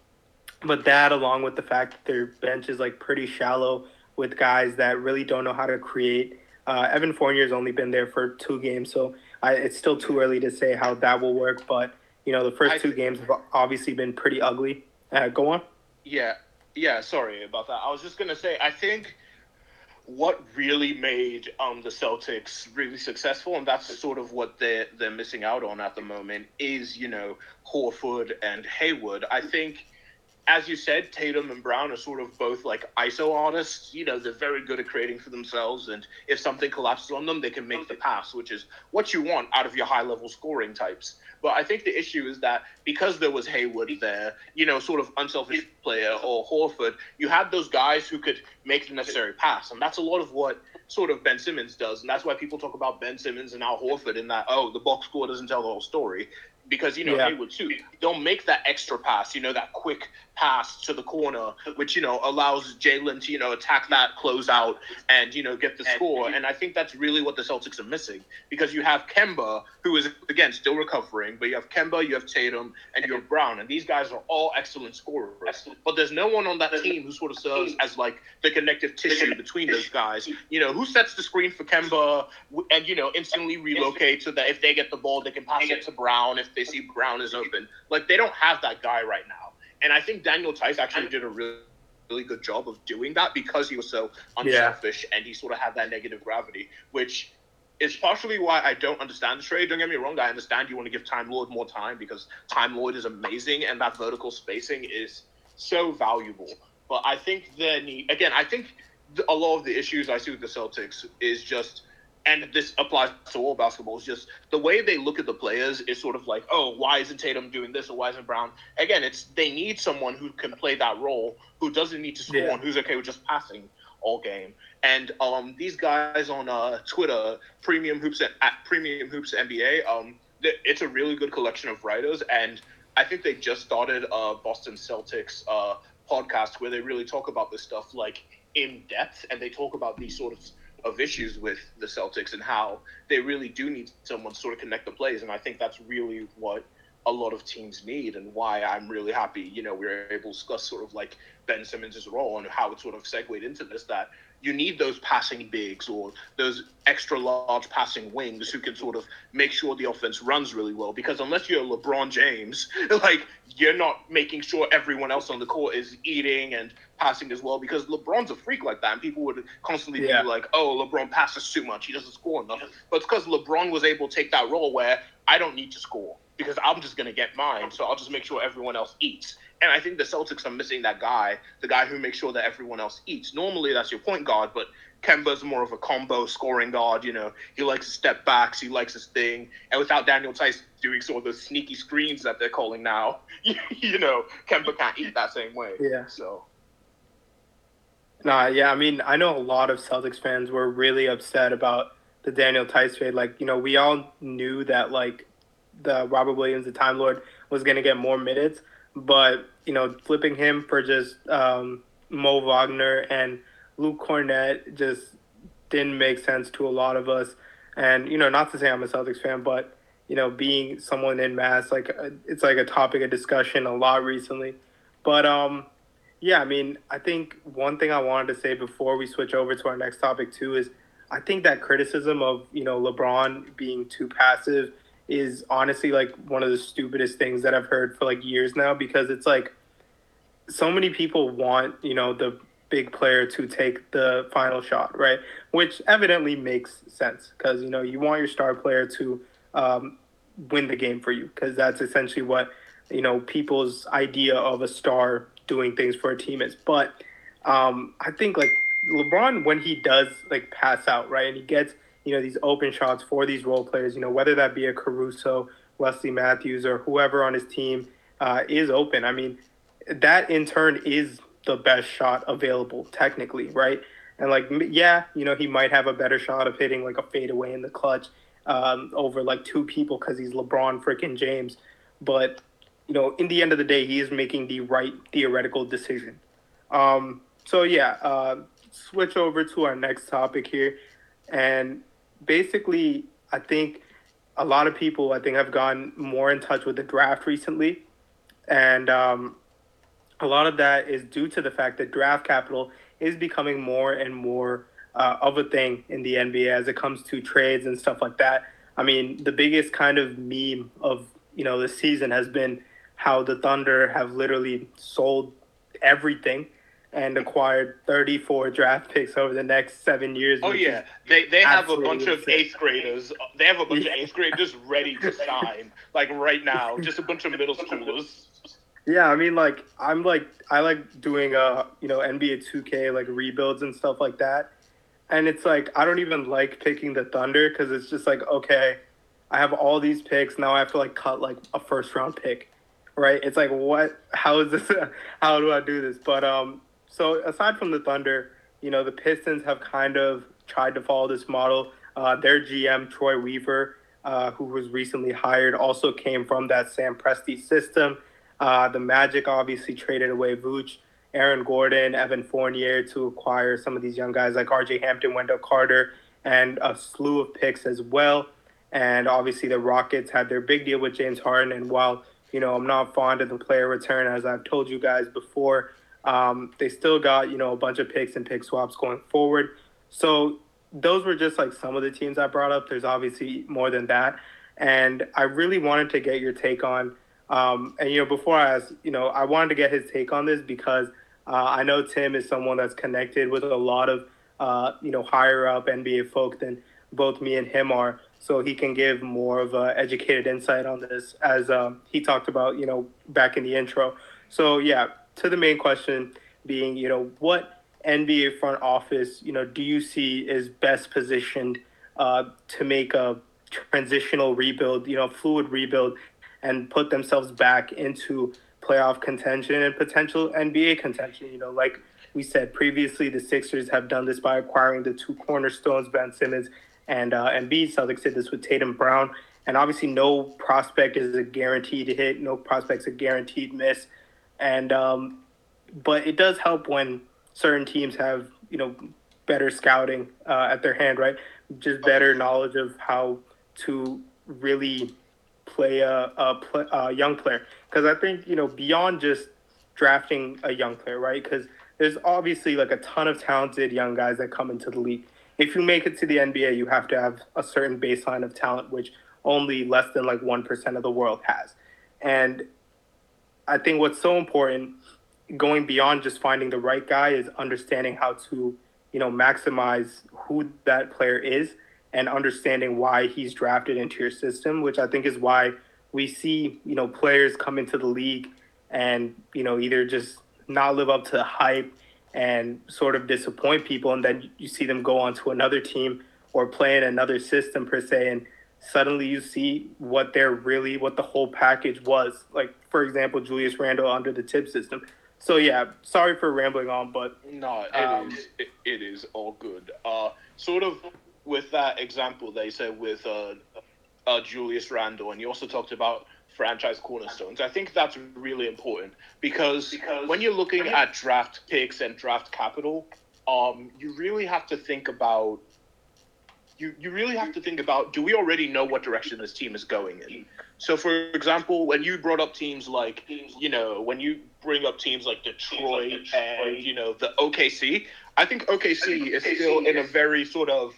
but that along with the fact that their bench is like pretty shallow with guys that really don't know how to create. Uh, Evan Fournier's only been there for two games, so I, it's still too early to say how that will work. But you know, the first two games have obviously been pretty ugly. Uh, go on. Yeah, yeah. Sorry about that. I was just gonna say, I think what really made um, the Celtics really successful, and that's sort of what they're they're missing out on at the moment, is you know Horford and Hayward. I think as you said, Tatum and Brown are sort of both like ISO artists. You know, they're very good at creating for themselves, and if something collapses on them, they can make the pass, which is what you want out of your high level scoring types. But I think the issue is that because there was Hayward there, you know, sort of unselfish player or Horford, you had those guys who could make the necessary pass, and that's a lot of what sort of Ben Simmons does, and that's why people talk about Ben Simmons and Al Horford in that oh the box score doesn't tell the whole story because you know yeah. Hayward too. Don't make that extra pass, you know, that quick pass to the corner, which you know allows Jaylen to you know attack that closeout and you know get the score. And I think that's really what the Celtics are missing because you have Kemba, who is again still recovering, but you have Kemba, you have Tatum, and you have Brown, and these guys are all excellent scorers. But there's no one on that team who sort of serves as like the connective tissue between those guys. You know, who sets the screen for Kemba and you know instantly relocate so that if they get the ball, they can pass it to Brown if they see Brown is open. Like they don't have that guy right now. And I think Daniel Theis actually did a really really good job of doing that because he was so unselfish yeah. and he sort of had that negative gravity, which is partially why I don't understand the trade. Don't get me wrong, I understand you want to give Time Lord more time because Time Lord is amazing and that vertical spacing is so valuable. But I think the need again, I think a lot of the issues I see with the Celtics is just and this applies to all basketball, is just the way they look at the players is sort of like, oh, why isn't Tatum doing this or why isn't Brown? Again, it's they need someone who can play that role, who doesn't need to score yeah. and who's okay with just passing all game. And um, these guys on uh, Twitter, Premium Hoops at, at Premium Hoops NBA, um, it's a really good collection of writers, and I think they just started a Boston Celtics uh, podcast where they really talk about this stuff like in depth, and they talk about these sort of of issues with the Celtics and how they really do need someone to sort of connect the plays, and I think that's really what a lot of teams need, and why I'm really happy. You know, we are able to discuss sort of like Ben Simmons' role and how it sort of segued into this. That you need those passing bigs or those extra large passing wings who can sort of make sure the offense runs really well. Because unless you're LeBron James, like you're not making sure everyone else on the court is eating and passing as well. Because LeBron's a freak like that, and people would constantly yeah. be like, "Oh, LeBron passes too much; he doesn't score enough." But it's because LeBron was able to take that role where I don't need to score because I'm just going to get mine. So I'll just make sure everyone else eats. And I think the Celtics are missing that guy, the guy who makes sure that everyone else eats. Normally, that's your point guard, but Kemba's more of a combo scoring guard. You know, he likes to step backs, he likes his thing. And without Daniel Theis doing sort of those sneaky screens that they're calling now, you know, Kemba can't eat that same way. Yeah. So. Nah, yeah. I mean, I know a lot of Celtics fans were really upset about the Daniel Theis trade. Like, you know, we all knew that like the Robert Williams, the Time Lord, was going to get more minutes but you know, flipping him for just um, Mo Wagner and Luke Kornet just didn't make sense to a lot of us. And you know, not to say I'm a Celtics fan, but you know, being someone in mass, like uh, it's like a topic of discussion a lot recently. But um, yeah, I mean, I think one thing I wanted to say before we switch over to our next topic too is I think that criticism of you know LeBron being too passive is honestly like one of the stupidest things that I've heard for like years now because it's like so many people want, you know, the big player to take the final shot, right? Which evidently makes sense because, you know, you want your star player to um, win the game for you because that's essentially what, you know, people's idea of a star doing things for a team is. But um, I think like LeBron, when he does like pass out, right, and he gets – you know, these open shots for these role players, you know, whether that be a Caruso, Wesley Matthews, or whoever on his team uh, is open. I mean, that in turn is the best shot available technically, right? And like, yeah, you know, he might have a better shot of hitting like a fadeaway in the clutch um, over like two people because he's LeBron freaking James. But you know, in the end of the day, he is making the right theoretical decision. Um, so yeah, uh, switch over to our next topic here, and basically, I think a lot of people I think have gotten more in touch with the draft recently, and um, a lot of that is due to the fact that draft capital is becoming more and more uh, of a thing in the NBA as it comes to trades and stuff like that. I mean, the biggest kind of meme of you know the season has been how the Thunder have literally sold everything and acquired 34 draft picks over the next seven years. Oh yeah, they they have a bunch of eighth graders. They have a bunch yeah. of eighth graders ready to sign, like right now. Just a bunch of middle schoolers. Yeah, I mean, like I'm like I like doing uh you know NBA 2K like rebuilds and stuff like that, and it's like I don't even like picking the Thunder because it's just like okay, I have all these picks now I have to like cut like a first round pick, right? It's like what? How is this? How do I do this? But um, so aside from the Thunder, you know, the Pistons have kind of tried to follow this model. Uh, their GM Troy Weaver, uh, who was recently hired, also came from that Sam Presti system. Uh, the Magic obviously traded away Vooch, Aaron Gordon, Evan Fournier to acquire some of these young guys like R.J. Hampton, Wendell Carter, and a slew of picks as well. And obviously, the Rockets had their big deal with James Harden. And while you know I'm not fond of the player return, as I've told you guys before, um, they still got you know a bunch of picks and pick swaps going forward. So those were just like some of the teams I brought up. There's obviously more than that, and I really wanted to get your take on. Um, and you know, before I ask, you know, I wanted to get his take on this because uh, I know Tim is someone that's connected with a lot of uh, you know higher up NBA folk than both me and him are, so he can give more of a educated insight on this, as um, he talked about, you know, back in the intro. So yeah, to the main question being, you know, what NBA front office, you know, do you see is best positioned uh, to make a transitional rebuild, you know, fluid rebuild, and put themselves back into playoff contention and potential NBA contention. You know, like we said previously, the Sixers have done this by acquiring the two cornerstones, Ben Simmons and uh, Embiid. Celtics did this with Tatum Brown. And obviously, no prospect is a guaranteed hit. No prospect's a guaranteed miss. And um, but it does help when certain teams have you know better scouting uh, at their hand, right? Just better knowledge of how to really play a, a, play, a young player. Because I think you know beyond just drafting a young player, right? Because there's obviously like a ton of talented young guys that come into the league. If you make it to the NBA, you have to have a certain baseline of talent, which only less than like 1% of the world has. And I think what's so important going beyond just finding the right guy is understanding how to, you know, maximize who that player is and understanding why he's drafted into your system, which I think is why we see, you know, players come into the league and, you know, either just not live up to the hype and sort of disappoint people and then you see them go on to another team or play in another system per se and suddenly you see what they're really what the whole package was. Like for example, Julius Randle under the Thibs system. So yeah, sorry for rambling on, but no, it Um, is it, it is all good. Uh, sort of with that example they said with uh, uh, Julius Randle, and you also talked about franchise cornerstones. I think that's really important because, Because when you're looking at draft picks and draft capital, um, you really have to think about you, you really have to think about do we already know what direction this team is going in? So, for example, when you brought up teams like, you know, when you bring up teams like Detroit and, you know, the OKC, I think OKC is OKC still in a very sort of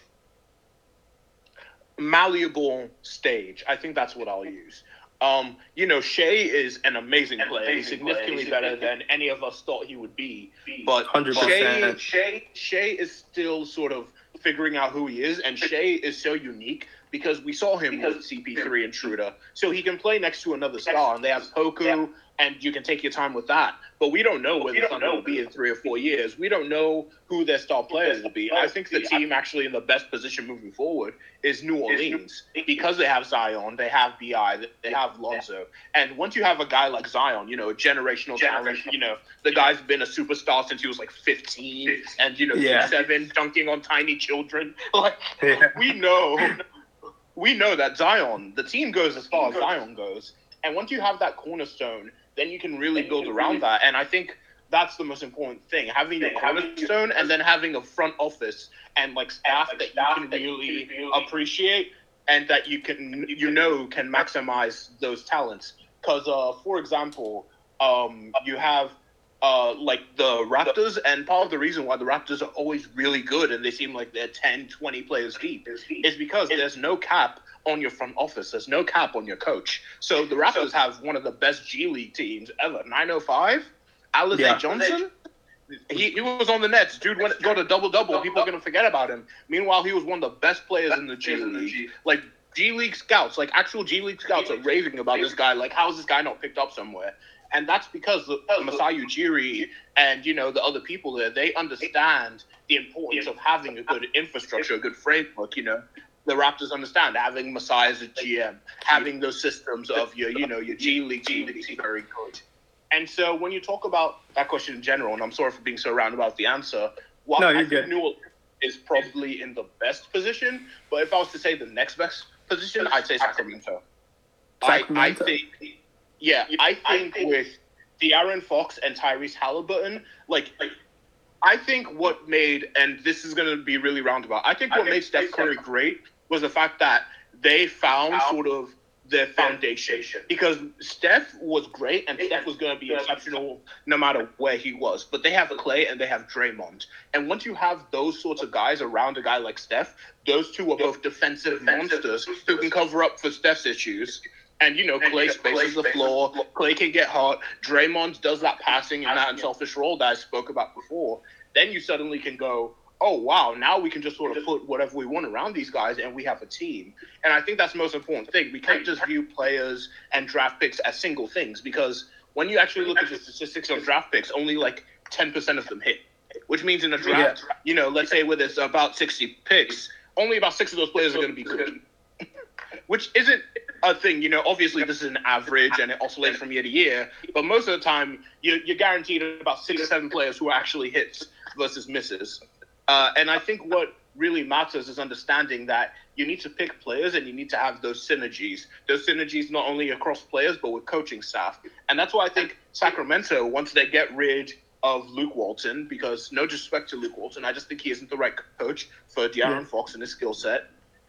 malleable stage. I think that's what I'll use. Um, you know, Shai is an amazing An player. He's amazing player. significantly He's better than any of us thought he would be. But 100%. Shai, Shai, Shai is still sort of figuring out who he is, and Shai is so unique because we saw him with CP3 and Schroeder. So he can play next to another star, and they have Poku, Yeah. and you can take your time with that. But we don't know where We the don't Thunder will be in three or four years. We don't know who their star players will be. I think the team actually in the best position moving forward is New Orleans because they have Zion, they have BI, they have Lonzo, and once you have a guy like Zion, you know, a generational talent, you know, the guy's been a superstar since he was like 15, and you know, Yeah. seven dunking on tiny children. Like Yeah. we know, we know that Zion, the team goes as far as Zion goes, and once you have that cornerstone, then you can really build around that. And I think that's the most important thing: having your cornerstone and then having a front office and like staff that you can that you really can really- appreciate and that you can you know can maximize those talents. Because, uh, for example, um, you have uh, like the Raptors, and part of the reason why the Raptors are always really good and they seem like they're 10, 20 players deep is because there's no cap on your front office. There's no cap on your coach. So the Raptors have one of the best G League teams ever. 905, Alize Yeah. Johnson. He, he was on the Nets. Dude went, got a double double. People are gonna forget about him. Meanwhile, he was one of the best players in the G League. Like G League scouts, like actual G League scouts, are raving about this guy. Like, how is this guy not picked up somewhere? And that's because the, Masai Ujiri and you know the other people there, they understand the importance of having a good infrastructure, a good framework. You know, the Raptors understand having Masai as a GM, having those systems of your, you know, your G League, G League is very good. And so when you talk about that question in general, and I'm sorry for being so roundabout with the answer, well, No, I you're think good. New Orleans is probably in the best position. But if I was to say the next best position, I'd say Sacramento. I, I think, yeah, I think with De'Aaron Fox and Tyrese Halliburton, like, like, I think what made, and this is going to be really roundabout, I think I what think made Steph Steph Curry great was the fact that they found Found sort of their foundation. foundation. Because Steph was great, and Steph was going to be exceptional no matter where he was. But they have Clay and they have Draymond. And once you have those sorts of guys around a guy like Steph, those two are both defensive Defensive monsters who can cover up for Steph's issues. And you know, And Clay you know, spaces Clay the floor. Clay can get hot. Draymond does that passing and that yeah. unselfish role that I spoke about before. Then you suddenly can go, oh wow, now we can just sort of put whatever we want around these guys, and we have a team. And I think that's the most important thing. We can't just view players and draft picks as single things because when you actually look at the statistics of draft picks, only like ten percent of them hit. Which means in a draft, you know, let's say with there's about sixty picks, only about six of those players are going to be good, which isn't a thing. You know, obviously this is an average and it oscillates from year to year, but most of the time you're, you're guaranteed about six or seven players who are actually hits versus misses. Uh, and I think what really matters is understanding that you need to pick players and you need to have those synergies. Those synergies not only across players but with coaching staff. And that's why I think Sacramento, once they get rid of Luke Walton, because no disrespect to Luke Walton, I just think he isn't the right coach for De'Aaron yeah. Fox and his skill set.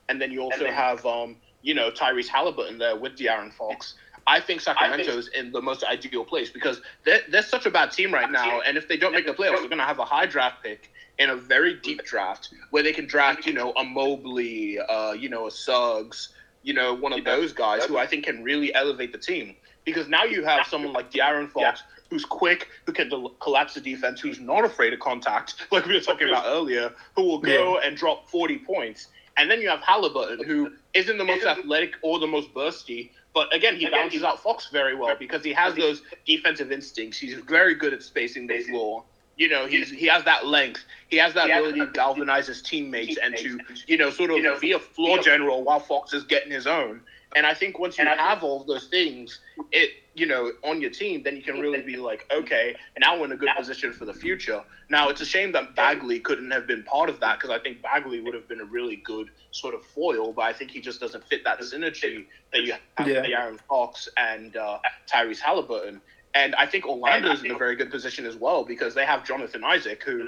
And then you also then, have um, you know, Tyrese Halliburton there with De'Aaron Fox. I think Sacramento's think, in the most ideal place because they're, they're such a bad team right now. And if they don't make the playoffs, they're going to have a high draft pick in a very deep draft where they can draft, you know, a Mobley, uh, you know, a Suggs, you know, one of those guys who I think can really elevate the team. Because now you have someone like De'Aaron Fox who's quick, who can del- collapse the defense, who's not afraid of contact, like we were talking about earlier, who will go yeah. and drop 40 points. And then you have Halliburton, who isn't the most athletic or the most bursty, but again, he bounces out Fox very well because he has those defensive instincts. He's very good at spacing the floor. You know, he's he has that length. He has that ability to galvanize his teammates and to, you know, sort of be a floor general while Fox is getting his own. And I think once you have all those things, it you know on your team, then you can really be like, okay, now we're in a good position for the future. Now it's a shame that Bagley couldn't have been part of that because I think Bagley would have been a really good sort of foil, but I think he just doesn't fit that synergy that you have yeah. with Aaron Fox and uh, Tyrese Halliburton. And I think Orlando's in a very good position as well because they have Jonathan Isaac, who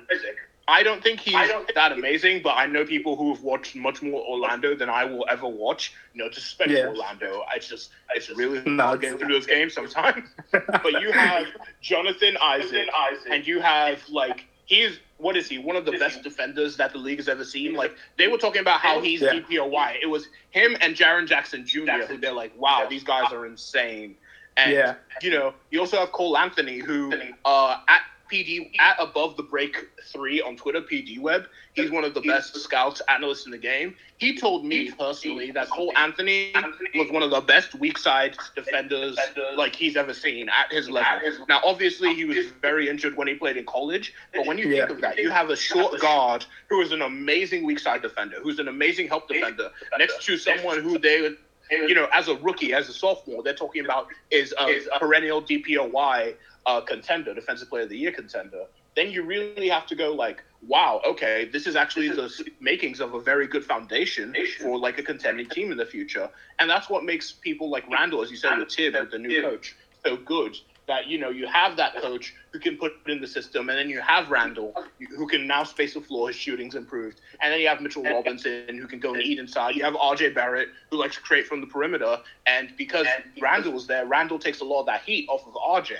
I don't think he's don't that amazing, but I know people who have watched much more Orlando than I will ever watch. You know, disrespect yeah. Orlando. I just it's really no, hard getting through those games sometimes. but you have Jonathan Isaac, and you have like he's what is he? One of the best defenders that the league has ever seen. Like they were talking about how he's yeah. DPOY. It was him and Jaren Jackson Jr. Jackson. who they're like, wow, these guys are insane. And yeah. you know, you also have Cole Anthony, who uh, at PD at above the break three on Twitter, PD Web. He's one of the best scouts analysts in the game. He told me personally that Cole Anthony was one of the best weak side defenders like he's ever seen at his level. Now, obviously, he was very injured when he played in college, but when you think of that, you have a short guard who is an amazing weak side defender, who's an amazing help defender, next to someone who they you know, as a rookie, as a sophomore, they're talking about is a perennial DPOY uh, contender, defensive player of the year contender, then you really have to go like, wow, okay, this is actually the makings of a very good foundation for like a contending team in the future. And that's what makes people like Randle, as you said with Thibs, with the new coach, so good. That you know you have that coach who can put in the system, and then you have Randle who can now space the floor. His shooting's improved, and then you have Mitchell Robinson who can go and eat inside. You have RJ Barrett who likes to create from the perimeter, and because Randle was there, Randle takes a lot of that heat off of RJ.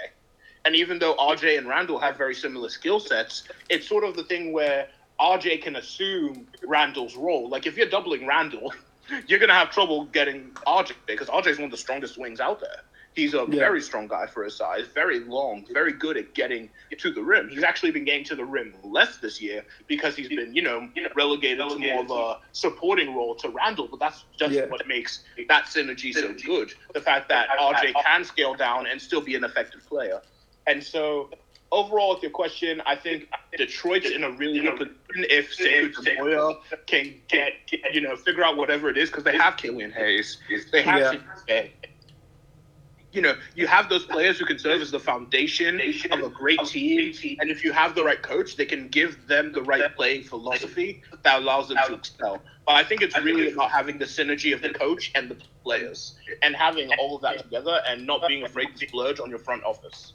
And even though RJ and Randle have very similar skill sets, it's sort of the thing where RJ can assume Randle's role. Like if you're doubling Randle, you're gonna have trouble getting RJ because RJ is one of the strongest wings out there. He's a yeah. very strong guy for his size, very long, very good at getting to the rim. He's actually been getting to the rim less this year because he's been, you know, relegated, to more of a supporting role to Randle. But that's just yeah. what makes that synergy so good. The fact that RJ can scale down and still be an effective player. And so, overall, with your question, I think Detroit's in a really good position if Sekou can get, you know, figure out whatever it is because they have Killian Hayes. They have yeah. You know, you have those players who can serve as the foundation of a great team, and if you have the right coach, they can give them the right playing philosophy that allows them to excel. But I think it's really about having the synergy of the coach and the players, and having all of that together, and not being afraid to splurge on your front office.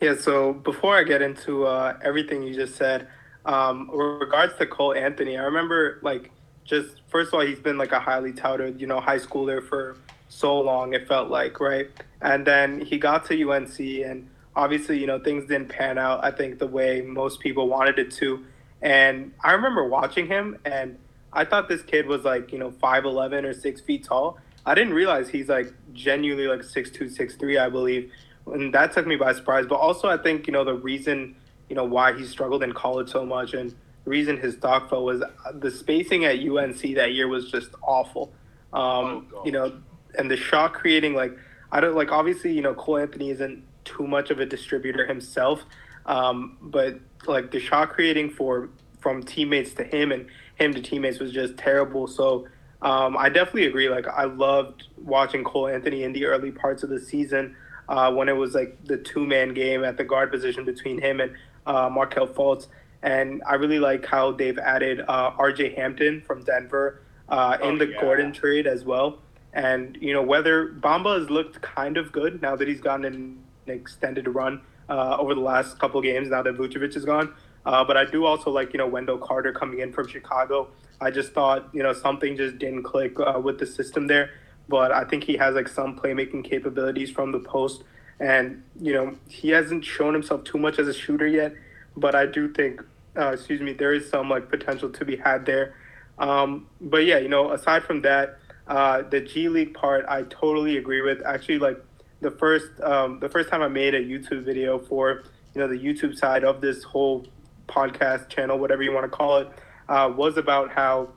Yeah, so before I get into uh, everything you just said, um, regards to Cole Anthony, I remember like just first of all, he's been like a highly touted, you know, high schooler for so long. It felt like right, and then he got to UNC, and obviously, you know, things didn't pan out. I think the way most people wanted it to, and I remember watching him, and I thought this kid was like, you know, five eleven or six feet tall. I didn't realize he's like genuinely like six two, six three, I believe and that took me by surprise. But also, I think you know the reason you know why he struggled in college so much, and the reason his stock fell was the spacing at UNC that year was just awful. Um, oh, you know, and the shot creating like I don't like obviously you know Cole Anthony isn't too much of a distributor himself, um, but like the shot creating for from teammates to him and him to teammates was just terrible. So um, I definitely agree. Like I loved watching Cole Anthony in the early parts of the season uh, when it was like the two man game at the guard position between him and uh, Markelle Fultz. And I really like how they've added uh, R.J. Hampton from Denver uh, in oh, the yeah. Gordon trade as well. And you know whether Bamba has looked kind of good now that he's gotten an extended run uh, over the last couple games now that Vucevic is gone. Uh, but I do also like you know Wendell Carter coming in from Chicago. I just thought you know something just didn't click uh, with the system there. But I think he has like some playmaking capabilities from the post, and you know he hasn't shown himself too much as a shooter yet. But I do think, uh, excuse me, there is some like potential to be had there. Um, but yeah, you know, aside from that, uh, the G League part, I totally agree with. Actually, like the first um, the first time I made a YouTube video for you know the YouTube side of this whole podcast channel, whatever you want to call it, uh, was about how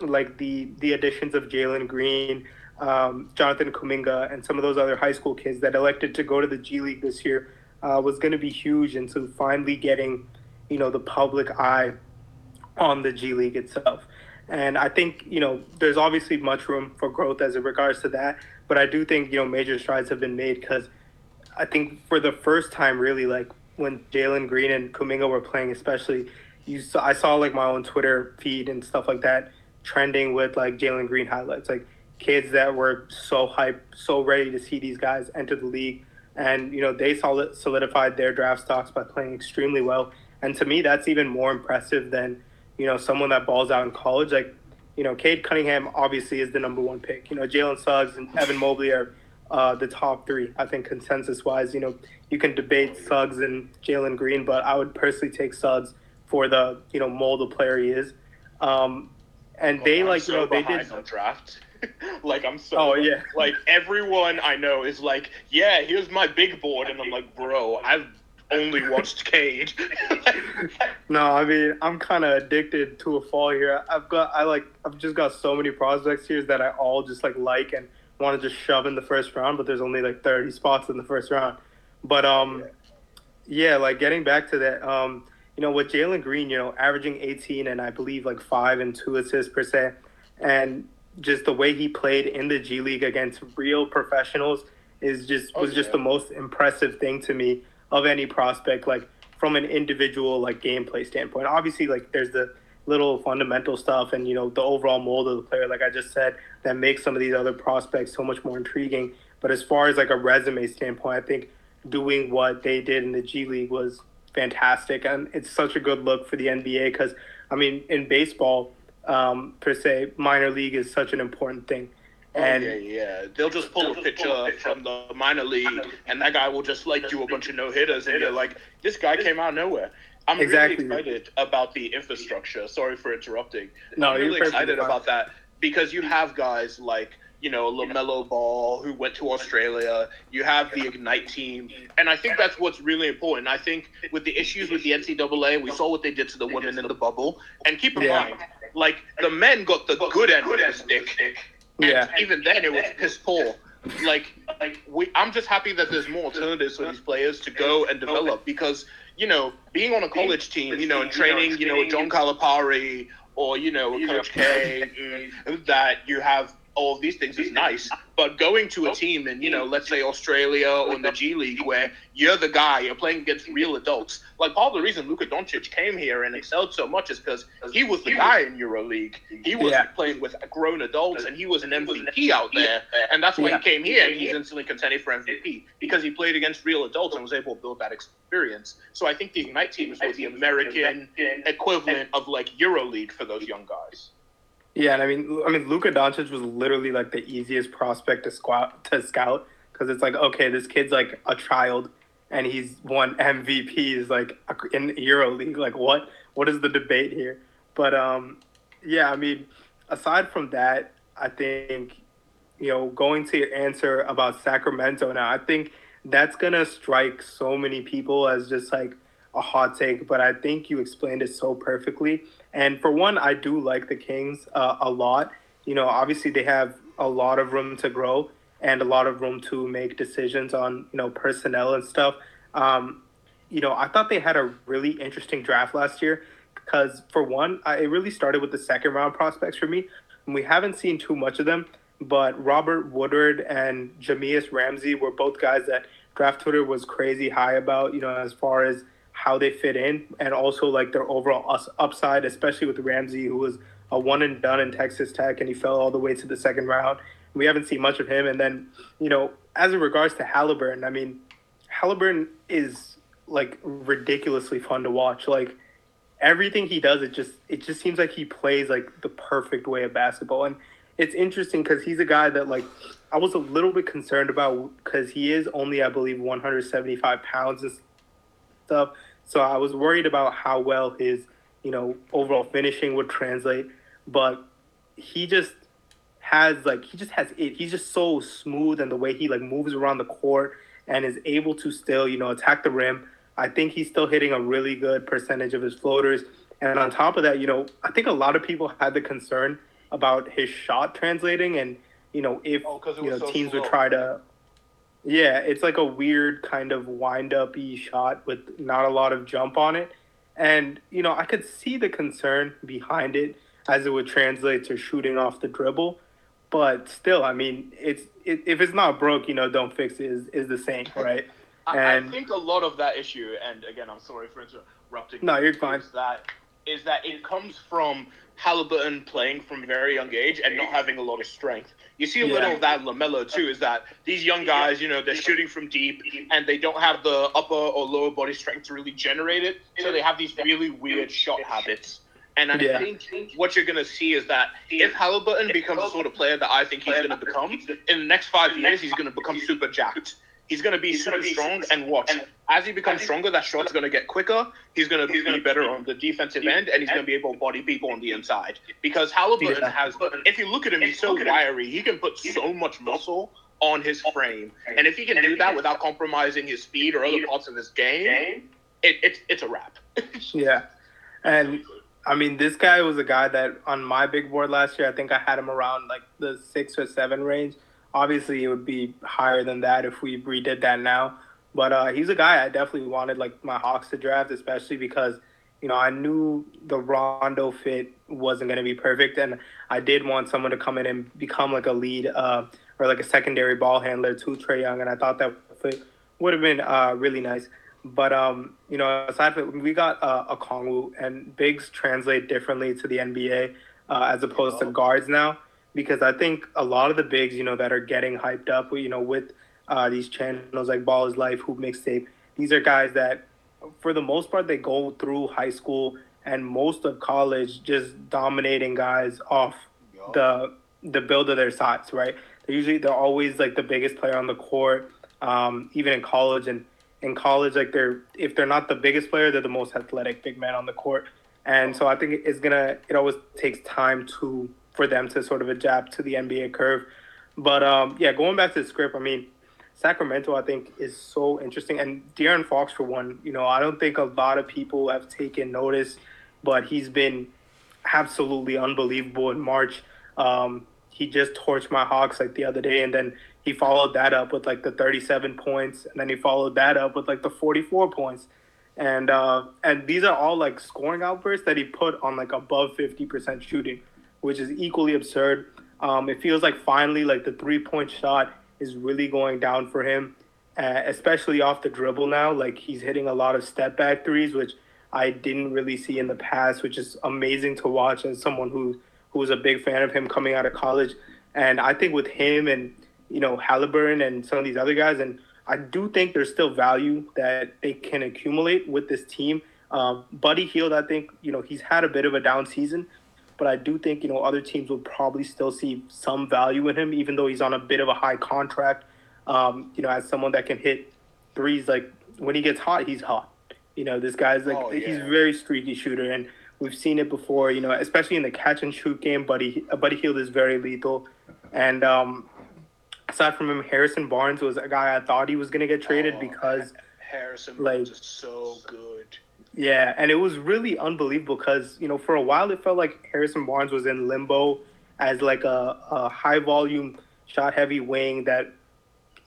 like the the additions of Jalen Green, um, Jonathan Kuminga, and some of those other high school kids that elected to go to the G League this year uh, was going to be huge and into finally getting you know the public eye on the G League itself. And I think, you know, there's obviously much room for growth as it regards to that. But I do think, you know, major strides have been made because I think for the first time, really, like when Jalen Green and Kuminga were playing, especially, you saw, I saw like my own Twitter feed and stuff like that trending with like Jalen Green highlights. Like kids that were so hyped, so ready to see these guys enter the league. And, you know, they solidified their draft stocks by playing extremely well. And to me, that's even more impressive than you know, someone that balls out in college. Like, you know, Cade Cunningham obviously is the number one pick. You know, Jalen Suggs and Evan Mobley are uh, the top three, I think, consensus wise. You know, you can debate Suggs and Jalen Green, but I would personally take Suggs for the, you know, mold of player he is. Um, and they, like, so you know, they did. On draft. like I'm so oh yeah like everyone I know is like yeah here's my big board and I'm like bro I've only watched Cade. no, I mean I'm kind of addicted to a fall here. I've got I like I've just got so many prospects here that I all just like like and want to just shove in the first round, but there's only like 30 spots in the first round. But um, yeah, like getting back to that, um, you know, with Jalen Green, you know, averaging 18 and I believe like five and two assists per se, and just the way he played in the G League against real professionals is just oh, was yeah. just the most impressive thing to me of any prospect, like from an individual like gameplay standpoint. Obviously, like there's the little fundamental stuff and you know the overall mold of the player, like I just said, that makes some of these other prospects so much more intriguing. But as far as like a resume standpoint, I think doing what they did in the G League was fantastic, and it's such a good look for the NBA because I mean, in baseball um, per se, minor league is such an important thing. And yeah, yeah, they'll just pull a picture from the minor league, and that guy will just like do a bunch of no hitters, and you're like, this guy came out of nowhere. I'm exactly. really excited about the infrastructure. Sorry for interrupting. No, I'm really excited about that because you have guys like you know LaMelo Ball who went to Australia. You have the Ignite team, and I think that's what's really important. I think with the issues with the NCAA, we saw what they did to the women in the bubble, and keep in yeah. mind, like the men got the good end of the stick and yeah. even then, it was piss poor. Like, like we, I'm just happy that there's more alternatives for these players to go and develop because you know being on a college team, you know, and training, you know, with John Calipari or you know, Coach K, mm-hmm. that you have all of these things is nice. But going to a team in, you know, let's say Australia or in the G League where you're the guy, you're playing against real adults. Like part of the reason Luka Doncic came here and excelled so much is because he was the guy in EuroLeague. He was yeah. playing with grown adults and he was an MVP out there. And that's why yeah. he came here and he's instantly contending for MVP because he played against real adults and was able to build that experience. So I think the Ignite team is the American equivalent of like EuroLeague for those young guys. Yeah, and I mean, I mean, Luka Doncic was literally like the easiest prospect to scout to scout because it's like, okay, this kid's like a child, and he's won MVPs like in EuroLeague. Like, what? What is the debate here? But um, yeah, I mean, aside from that, I think you know, going to your answer about Sacramento now, I think that's gonna strike so many people as just like a hot take, but I think you explained it so perfectly. And for one, I do like the Kings uh, a lot. You know, obviously they have a lot of room to grow and a lot of room to make decisions on you know personnel and stuff. Um, you know, I thought they had a really interesting draft last year because for one, I, it really started with the second round prospects for me. And we haven't seen too much of them, but Robert Woodard and Jahmi'us Ramsey were both guys that draft Twitter was crazy high about, you know, as far as how they fit in and also like their overall upside, especially with Ramsey, who was a one and done in Texas Tech and he fell all the way to the second round. We haven't seen much of him. And then, you know, as in regards to Halliburton, I mean, Halliburton is like ridiculously fun to watch. Like everything he does, it just it just seems like he plays like the perfect way of basketball. And it's interesting because he's a guy that like I was a little bit concerned about because he is only I believe 175 pounds stuff. So I was worried about how well his you know overall finishing would translate. But he just has like he just has it. He's just so smooth and the way he like moves around the court and is able to still you know attack the rim. I think he's still hitting a really good percentage of his floaters. And on top of that, you know, I think a lot of people had the concern about his shot translating and you know if oh, you know so teams slow. would try to yeah it's like a weird kind of wind up shot with not a lot of jump on it. And you know i could see the concern behind it as it would translate to shooting off the dribble. But still i mean it's it, if it's not broke you know don't fix it is, is the same right? And I, I think a lot of that issue and again i'm sorry for interrupting no you're fine. Is that is that it comes from Halliburton playing from a very young age and not having a lot of strength. You see a yeah. little of that LaMelo too, is that these young guys, you know, they're shooting from deep and they don't have the upper or lower body strength to really generate it. So they have these really weird shot habits. And I yeah. think what you're going to see is that if Halliburton becomes the sort of player that I think he's going to become, in the next five years, he's going to become super jacked. He's going to be super strong and watch as he becomes stronger, that shot's going to get quicker. He's going to be gonna better on the defensive end, and he's going to be able to body people on the inside. Because Halliburton yeah. has, if you look at him, he's so wiry. He can put so much muscle on his frame, and if he can do that without compromising his speed or other parts of his game, it, it's it's a wrap. yeah, and I mean, this guy was a guy that on my big board last year, I think I had him around like the six or seven range. Obviously, it would be higher than that if we redid that now. But uh, he's a guy I definitely wanted like my Hawks to draft, especially because you know I knew the Rondo fit wasn't going to be perfect, and I did want someone to come in and become like a lead uh, or like a secondary ball handler to Trae Young, and I thought that would have been uh, really nice. But um, you know, aside from we got uh, Okongwu, and bigs translate differently to the NBA uh, as opposed to guards now, because I think a lot of the bigs, you know, that are getting hyped up, you know, with uh, these channels like Ball is Life, Hoop Mixtape. These are guys that, for the most part, they go through high school and most of college just dominating guys off the the build of their size, right? They're usually they're always like the biggest player on the court, um, even in college. And in college, like they're if they're not the biggest player, they're the most athletic big man on the court. And so I think it's gonna it always takes time to for them to sort of adapt to the NBA curve. But um, yeah, going back to the script, I mean, Sacramento, I think, is so interesting. And De'Aaron Fox, for one, you know, I don't think a lot of people have taken notice, but he's been absolutely unbelievable in March. Um, he just torched my Hawks like the other day, and then he followed that up with like the 37 points, and then he followed that up with like the 44 points. And uh, and these are all like scoring outbursts that he put on like above 50% shooting, which is equally absurd. Um, it feels like finally like the three point shot is really going down for him, uh, especially off the dribble now. Like he's hitting a lot of step back threes, which I didn't really see in the past, which is amazing to watch as someone who who was a big fan of him coming out of college. And I think with him and you know Halliburton and some of these other guys, and I do think there's still value that they can accumulate with this team. Um, Buddy Hield, I think you know he's had a bit of a down season, but I do think you know other teams will probably still see some value in him, even though he's on a bit of a high contract. Um, you know, as someone that can hit threes, like when he gets hot, he's hot. You know, this guy's like oh, yeah. he's very streaky shooter, and we've seen it before. You know, especially in the catch and shoot game, Buddy Buddy Hield is very lethal. And um, aside from him, Harrison Barnes was a guy I thought he was gonna get traded oh, because Harrison Barnes is so good. Yeah, and it was really unbelievable because you know for a while it felt like Harrison Barnes was in limbo as like a, a high volume shot heavy wing that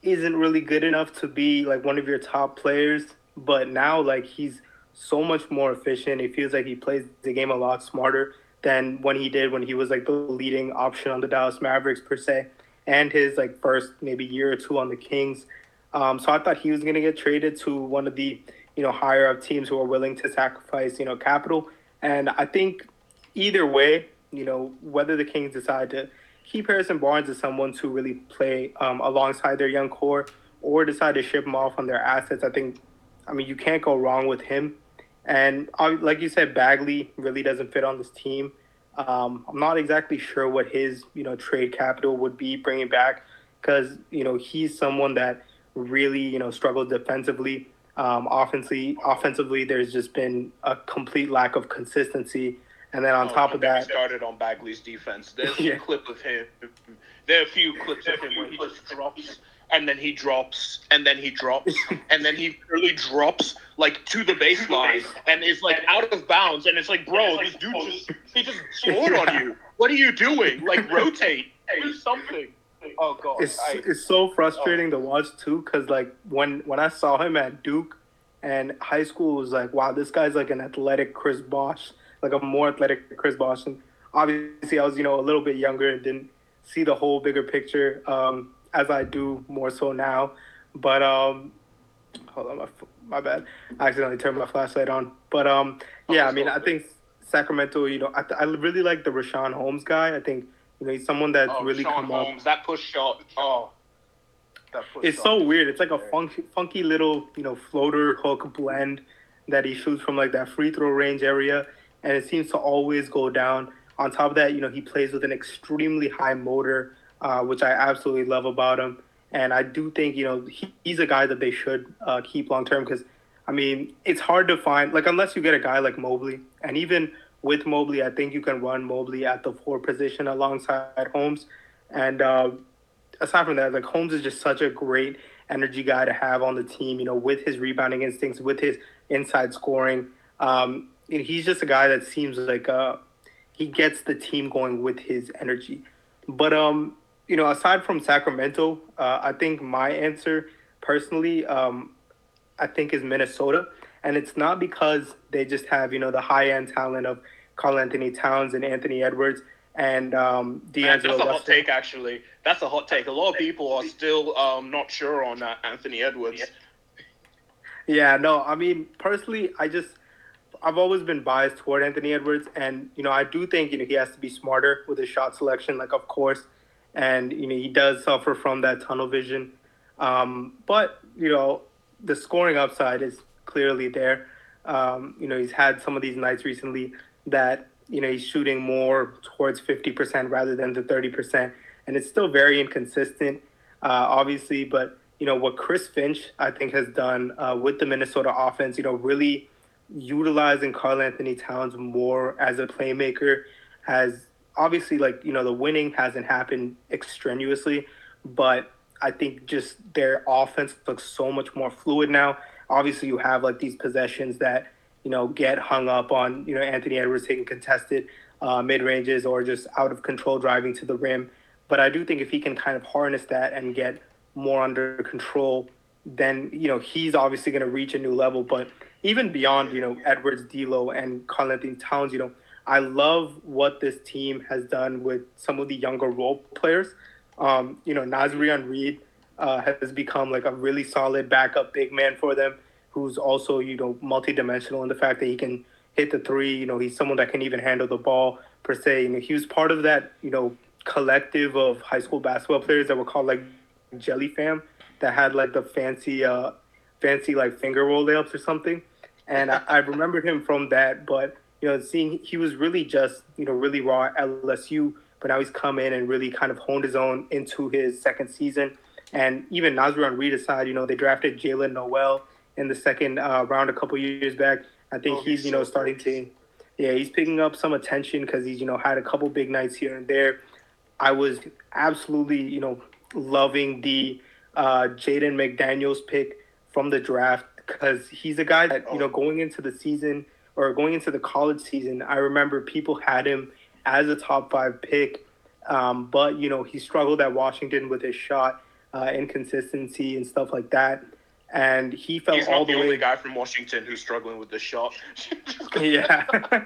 isn't really good enough to be like one of your top players. But now like he's so much more efficient. It feels like he plays the game a lot smarter than when he did when he was like the leading option on the Dallas Mavericks per se, and his like first maybe year or two on the Kings. Um, so I thought he was to get traded to one of the you know higher up teams who are willing to sacrifice you know capital. And I think either way, you know whether the Kings decide to keep Harrison Barnes as someone to really play um, alongside their young core or decide to ship him off on their assets, I think, I mean, you can't go wrong with him. And like you said, Bagley really doesn't fit on this team. Um, I'm not exactly sure what his you know trade capital would be bringing back because you know he's someone that really you know struggles defensively. Um, offensively, offensively, there's just been a complete lack of consistency. And then on oh, top of that, started on Bagley's defense. There's yeah. a clip of him. There are a few clips of him where he just drops and then he drops, and then he drops, and then he really drops like to the baseline and is like out of bounds, and it's like, bro, this dude just he just scored on you. What are you doing? Like rotate, do something. Oh god, it's I, it's so frustrating oh. to watch too, because like when when I saw him at Duke and high school was like, wow, this guy's like an athletic Chris Bosh, like a more athletic Chris Bosh. And obviously, I was you know a little bit younger and didn't see the whole bigger picture. Um, as I do more so now. But um, hold on, my my bad. I accidentally turned my flashlight on. But um, yeah, I mean, I think Sacramento. You know, I, I really like the Richaun Holmes guy. I think you know he's someone that's oh, really come Holmes, up. That push shot. Oh. that it's shot. so weird. It's like a funky, funky little, you know, floater hook blend that he shoots from like that free throw range area, and it seems to always go down. On top of that, you know, he plays with an extremely high motor uh, which I absolutely love about him. And I do think you know he, he's a guy that they should uh, keep long term because, I mean, it's hard to find like unless you get a guy like Mobley, and even with Mobley, I think you can run Mobley at the four position alongside Holmes. And uh, aside from that, like Holmes is just such a great energy guy to have on the team. You know, with his rebounding instincts, with his inside scoring, um, he's just a guy that seems like uh, he gets the team going with his energy. But um, you know, aside from Sacramento, uh, I think my answer personally, um, I think is Minnesota, and it's not because they just have you know the high end talent of Karl-Anthony Towns and Anthony Edwards and um, D'Angelo. Man, that's a hot take, actually. That's a hot take. A lot of people are still um, not sure on uh, Anthony Edwards. Yeah, no, I mean personally, I just I've always been biased toward Anthony Edwards, and you know I do think you know he has to be smarter with his shot selection. Like, of course and you know he does suffer from that tunnel vision. Um, but you know the scoring upside is clearly there. Um, you know he's had some of these nights recently that you know he's shooting more towards fifty percent rather than the thirty percent, and it's still very inconsistent, uh, obviously. But you know what Chris Finch I think has done uh, with the Minnesota offense, you know really utilizing Karl-Anthony Towns more as a playmaker has obviously like you know the winning hasn't happened extraneously, but I think just their offense looks so much more fluid now. Obviously, you have like these possessions that you know get hung up on you know Anthony Edwards taking contested uh, mid ranges or just out of control driving to the rim. But I do think if he can kind of harness that and get more under control, then you know he's obviously going to reach a new level. But even beyond you know Edwards, D'Lo, and Karl-Anthony Towns, you know I love what this team has done with some of the younger role players. Um, you know, Naz Reid uh, has become like a really solid backup big man for them, who's also you know multidimensional in the fact that he can hit the three. You know, he's someone that can even handle the ball per se. Know, he was part of that you know collective of high school basketball players that were called like Jelly Fam, that had like the fancy, uh, fancy like finger roll layups or something. And I, I remembered him from that, but you know, seeing he was really just, you know, really raw at LSU, but now he's come in and really kind of honed his own into his second season. And even Naz Reid aside, you know, they drafted Jaylen Nowell in the second uh, round a couple years back. I think oh, he's, you know, so starting to, yeah, he's picking up some attention because he's, you know, had a couple big nights here and there. I was absolutely, you know, loving the uh, Jaden McDaniels pick from the draft because he's a guy that, you know, going into the season – or going into the college season, I remember people had him as a top five pick, um, but you know he struggled at Washington with his shot uh, inconsistency and stuff like that. and he fell He's all the the way. only guy from Washington who's struggling with the shot. yeah.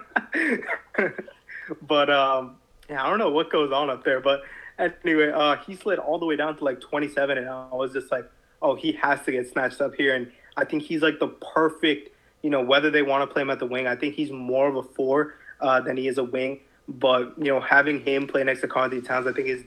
but um, yeah, I don't know what goes on up there, but anyway, uh, he slid all the way down to like 27, and I was just like, oh, he has to get snatched up here, and I think he's like the perfect, you know, whether they want to play him at the wing, I think he's more of a four uh, than he is a wing. But you know, having him play next to Conti Towns, I think his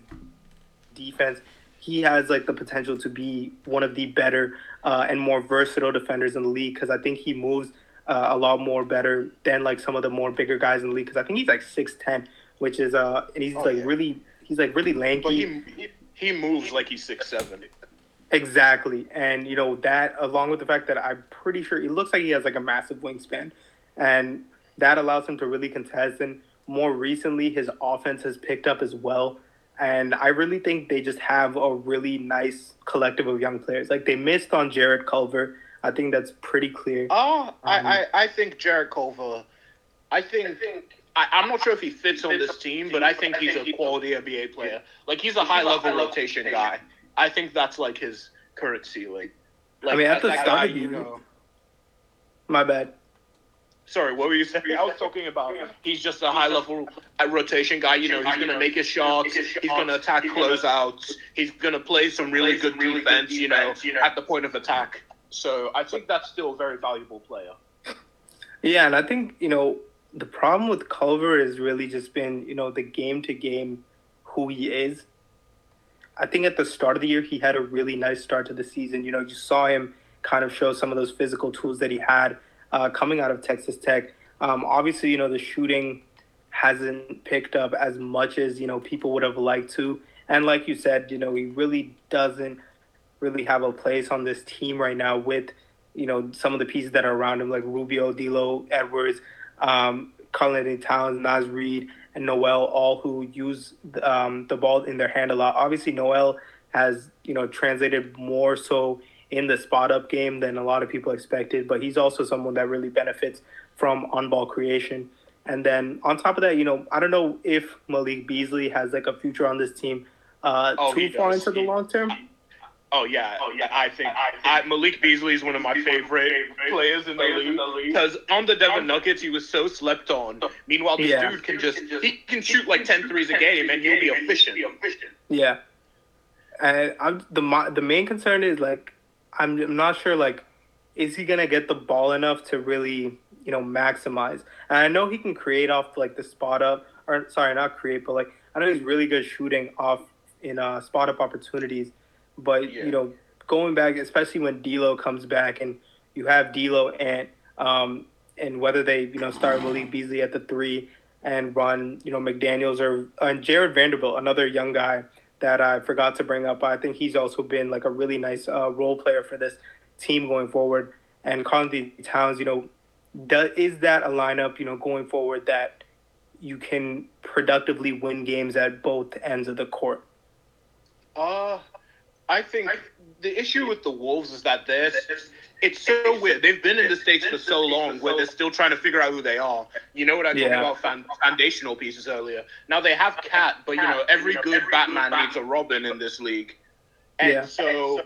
defense, he has like the potential to be one of the better uh, and more versatile defenders in the league because I think he moves uh, a lot more better than like some of the more bigger guys in the league because I think he's like six ten, which is uh, and he's Oh, like yeah. really, he's like really lanky. but he, he he moves like he's six seven. Exactly. And, you know, that along with the fact that I'm pretty sure he looks like he has like a massive wingspan. And that allows him to really contest. And more recently, his offense has picked up as well. And I really think they just have a really nice collective of young players. Like they missed on Jarrett Culver. I think that's pretty clear. Oh, I, Um, I, I think Jarrett Culver. I think I, I'm not sure if he fits on this team, but I think he's a quality NBA player. Like he's a high level rotation guy. I think that's like his current ceiling. Like, I mean, at the start guy, of the you know. My bad. Sorry, what were you saying? I was talking about he's just a high level rotation guy. You know, he's going to make his shots. He's going to attack closeouts. He's going to play some really good defense, you know, at the point of attack. So I think that's still a very valuable player. Yeah, and I think, you know, the problem with Culver has really just been, you know, the game to game who he is. I think at the start of the year he had a really nice start to the season. You know, you saw him kind of show some of those physical tools that he had uh, coming out of Texas Tech. Um, obviously, you know, the shooting hasn't picked up as much as, you know, people would have liked to. And like you said, you know, he really doesn't really have a place on this team right now with, you know, some of the pieces that are around him, like Rubio, D'Lo, Edwards, um, Karl-Anthony Towns, Naz Reid, and Nowell, all who use um, the ball in their hand a lot. Obviously, Nowell has, you know, translated more so in the spot up game than a lot of people expected, but he's also someone that really benefits from on ball creation. And then on top of that, you know, I don't know if Malik Beasley has like a future on this team uh, Oh, too far does. into the long term. Oh yeah, oh yeah. I think I, Malik Beasley is one of my favorite players in the league because on the Denver Nuggets he was so slept on. Meanwhile, this Yeah. dude can just he can shoot like 10 threes a game and he'll be efficient. Yeah, and I'm the ma- the main concern is like I'm I'm not sure like is he gonna get the ball enough to really you know maximize? And I know he can create off like the spot up or sorry not create, but like I know he's really good shooting off in uh, spot up opportunities. But Yeah. you know going back, especially when D'Lo comes back and you have D'Lo and um and whether they you know start Malik Beasley at the three and run you know McDaniel's or and Jared Vanderbilt, another young guy that I forgot to bring up. I think he's also been like a really nice uh, role player for this team going forward. And Karl Towns, you know, does, is that a lineup you know going forward that you can productively win games at both ends of the court? Uh, I think the issue with the Wolves is that they're it's so weird. They've been in the states for so long where they're still trying to figure out who they are. You know what I talked Yeah. about fan, foundational pieces earlier. Now they have KAT, but you know every good Batman needs a Robin in this league, and Yeah. so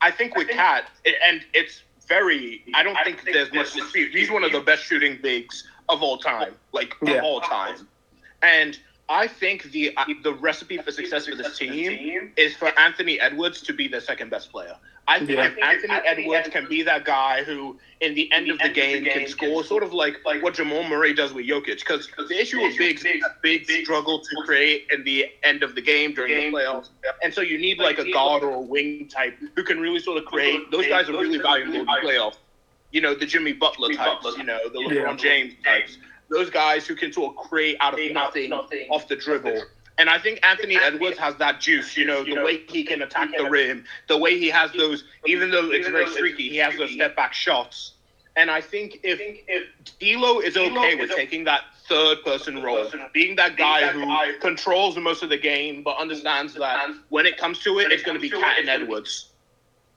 I think with KAT, and it's very. I don't think there's much dispute. He's one of the best shooting bigs of all time, like Yeah. of all time, and. I think the uh, the recipe for success for this team is for Anthony Edwards to be the second best player. I think Yeah. if Anthony Edwards can be that guy who, in the end of the game, can score, sort of like what Jamal Murray does with Jokic. Because the issue with bigs, is that bigs struggle to create in the end of the game during the playoffs, and so you need like a guard or a wing type who can really sort of create. Those guys are really valuable in the playoffs. You know, the Jimmy Butler types. You know, the LeBron James types. Those guys who can sort of create out of nothing off the dribble. And I think Anthony Edwards has that juice, you know, the way he can attack the rim, the way he has those, even though it's very streaky, he has those step back shots. And I think if if D'Lo is okay with taking that third person role, being that guy who controls most of the game, but understands that when it comes to it, it's going to be KAT and Edwards.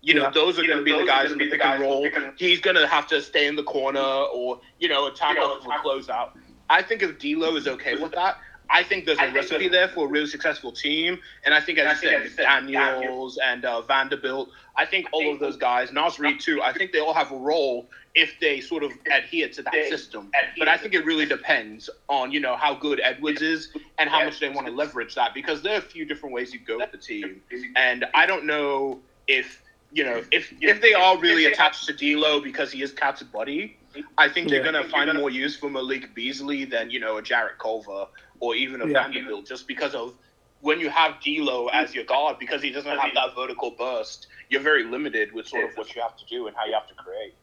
You know, Yeah. those are going to be the guys in the pick and roll. He's going to have to stay in the corner or, you know, attack off of a closeout. I think if D'Lo is okay with that, I think there's a recipe there for a really successful team. And I think, as I said, Daniels and uh, Vanderbilt, I think all of those guys, Naz Reid too, I think they all have a role if they sort of adhere to that system. But I think it really depends on, you know, how good Edwards is and how much they want to leverage that because there are a few different ways you go with the team. And I don't know if, you know, if if they are really attached to D'Lo because he is KAT's buddy, I think they're Yeah. going to find more use for Malik Beasley than, you know, a Jarrett Culver or even a Yeah. Vanderbilt just because of when you have D'Lo as your guard because he doesn't have that vertical burst, you're very limited with sort of what you have to do and how you have to create.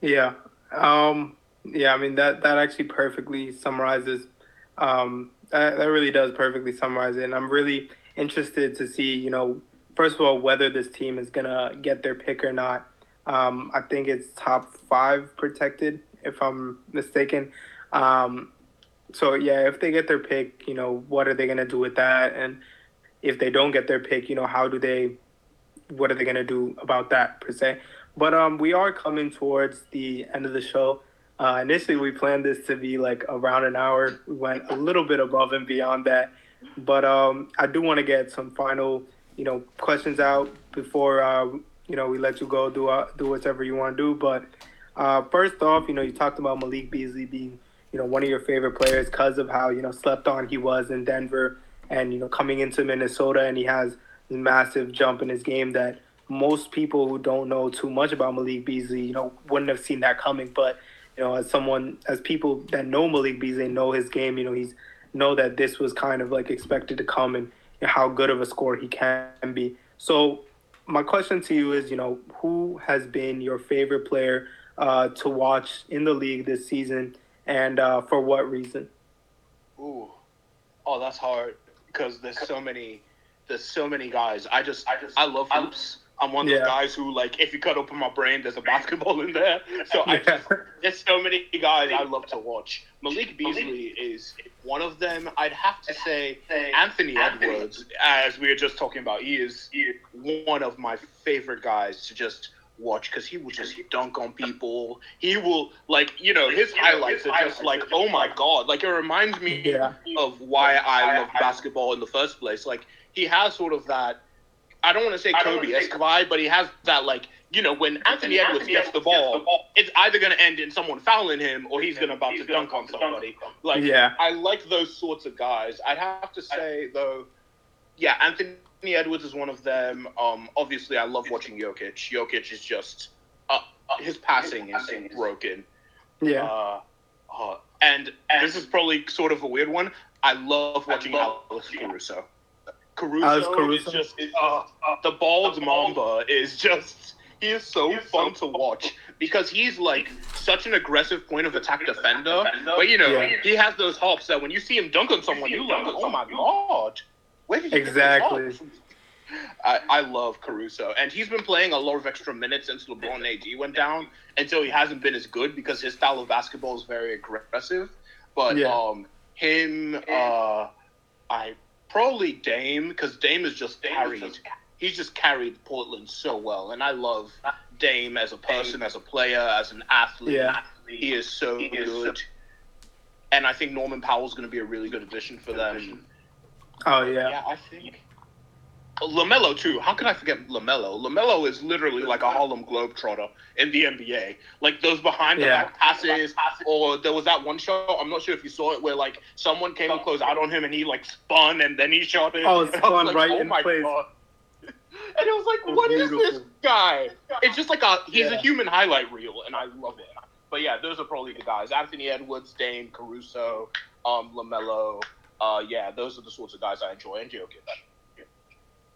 Yeah. Um, yeah, I mean that that actually perfectly summarizes um, that, that really does perfectly summarize it. And I'm really interested to see, you know, first of all, whether this team is gonna get their pick or not. Um, I think it's top five protected, if I'm mistaken. Um, so yeah, if they get their pick, you know, what are they gonna do with that? And if they don't get their pick, you know, how do they what are they gonna do about that per se? But um, we are coming towards the end of the show. Uh, initially, we planned this to be like around an hour. We went a little bit above and beyond that. But um, I do want to get some final, you know, questions out before uh, you know we let you go do uh, do whatever you want to do. But uh, first off, you know, you talked about Malik Beasley being, you know, one of your favorite players because of how you know slept on he was in Denver, and you know coming into Minnesota, and he has massive jump in his game that most people who don't know too much about Malik Beasley, you know, wouldn't have seen that coming. But you know, as someone, as people that know Malik Beasley know his game, you know, he's know that this was kind of like expected to come and how good of a scorer he can be. So my question to you is, you know, who has been your favorite player uh, to watch in the league this season, and uh, for what reason? Ooh, oh, that's hard because there's so many, there's so many guys. I just, I just, I love hoops. I'm one of those guys who like, if you cut open my brain, there's a basketball in there. So I Yeah. just, there's so many guys I love to watch. Malik Beasley is one of them. I'd have to say Anthony Edwards, as we were just talking about. He is one of my favorite guys to just watch because he will just dunk on people. He will like you know his highlights are just like oh my god. Like it reminds me Yeah. of why I love basketball in the first place. Like he has sort of that. I don't want to say Kobe esque vibe, but he has that like you know when Anthony Edwards gets the ball, it's either going to end in someone fouling him or he's going to about to dunk on somebody. Like Yeah. I like those sorts of guys. I'd have to say though, yeah, Anthony Edwards is one of them. Um, obviously, I love watching Jokic. Jokic is just uh, uh, his passing is broken. Yeah. Uh, uh, and, and this is probably sort of a weird one. I love watching Alex Caruso. Caruso, Alex is just uh, the bald mamba is just he is so fun to watch because he's like such an aggressive point of attack defender. But you know, Yeah. he has those hops that when you see him dunk on someone, you like, oh my god, where did he Exactly. I, I love Caruso, and he's been playing a lot of extra minutes since LeBron and AD went down. and so he hasn't been as good because his style of basketball is very aggressive. But Yeah. um, him, uh, I probably Dame because Dame is just carried. He's just carried Portland so well, and I love Dame as a person, as a player, as an athlete. Yeah. He is so good. And I think Norman Powell's going to be a really good addition for them. Oh yeah. Yeah, I think. Lamelo too. How could I forget Lamelo? Lamelo is literally like a Harlem Globetrotter in the NBA. Like those behind the Yeah. back passes, or there was that one shot. I'm not sure if you saw it, where like someone came and closed out on him, and he like spun and then he shot it. Oh, And I was spun like, right oh in my place. God. And it was like, was what is this guy? It's just like a he's a human highlight reel, and I love it. But yeah, those are probably the guys: Anthony Edwards, Dame, Caruso, um, Lamelo. Uh, yeah, those are the sorts of guys I enjoy, and Jokic.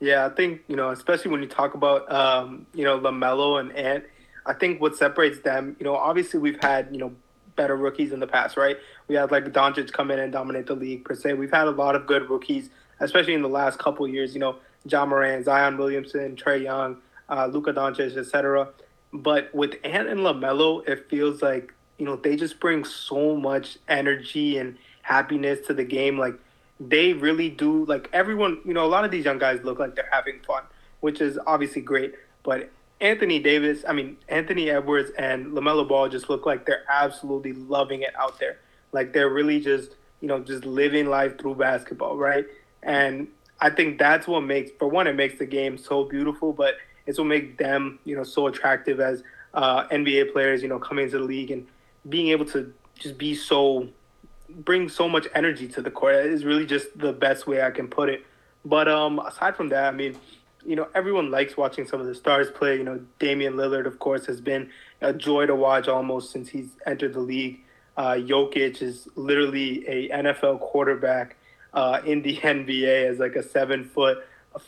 Yeah, I think you know, especially when you talk about um, you know Lamelo and Ant, I think what separates them, you know, obviously we've had you know better rookies in the past, right? We had like Doncic come in and dominate the league per se. We've had a lot of good rookies, especially in the last couple years. You know, Ja Morant, Zion Williamson, Trae Young, uh, Luka Doncic, etc. But with Ant and Lamelo, it feels like you know they just bring so much energy and happiness to the game. Like they really do like everyone you know a lot of these young guys look like they're having fun which is obviously great but anthony davis i mean anthony edwards and lamelo ball just look like they're absolutely loving it out there like they're really just you know, just living life through basketball, right? And I think that's what makes, for one, it makes the game so beautiful, but it's what makes them, you know, so attractive as uh, NBA players, you know, coming into the league and being able to just be so, bring so much energy to the court is really just the best way I can put it. But um, aside from that, I mean, you know, everyone likes watching some of the stars play. You know, Damian Lillard, of course, has been a joy to watch almost since he's entered the league. Uh, Jokic is literally a NFL quarterback uh, in the NBA as like a seven foot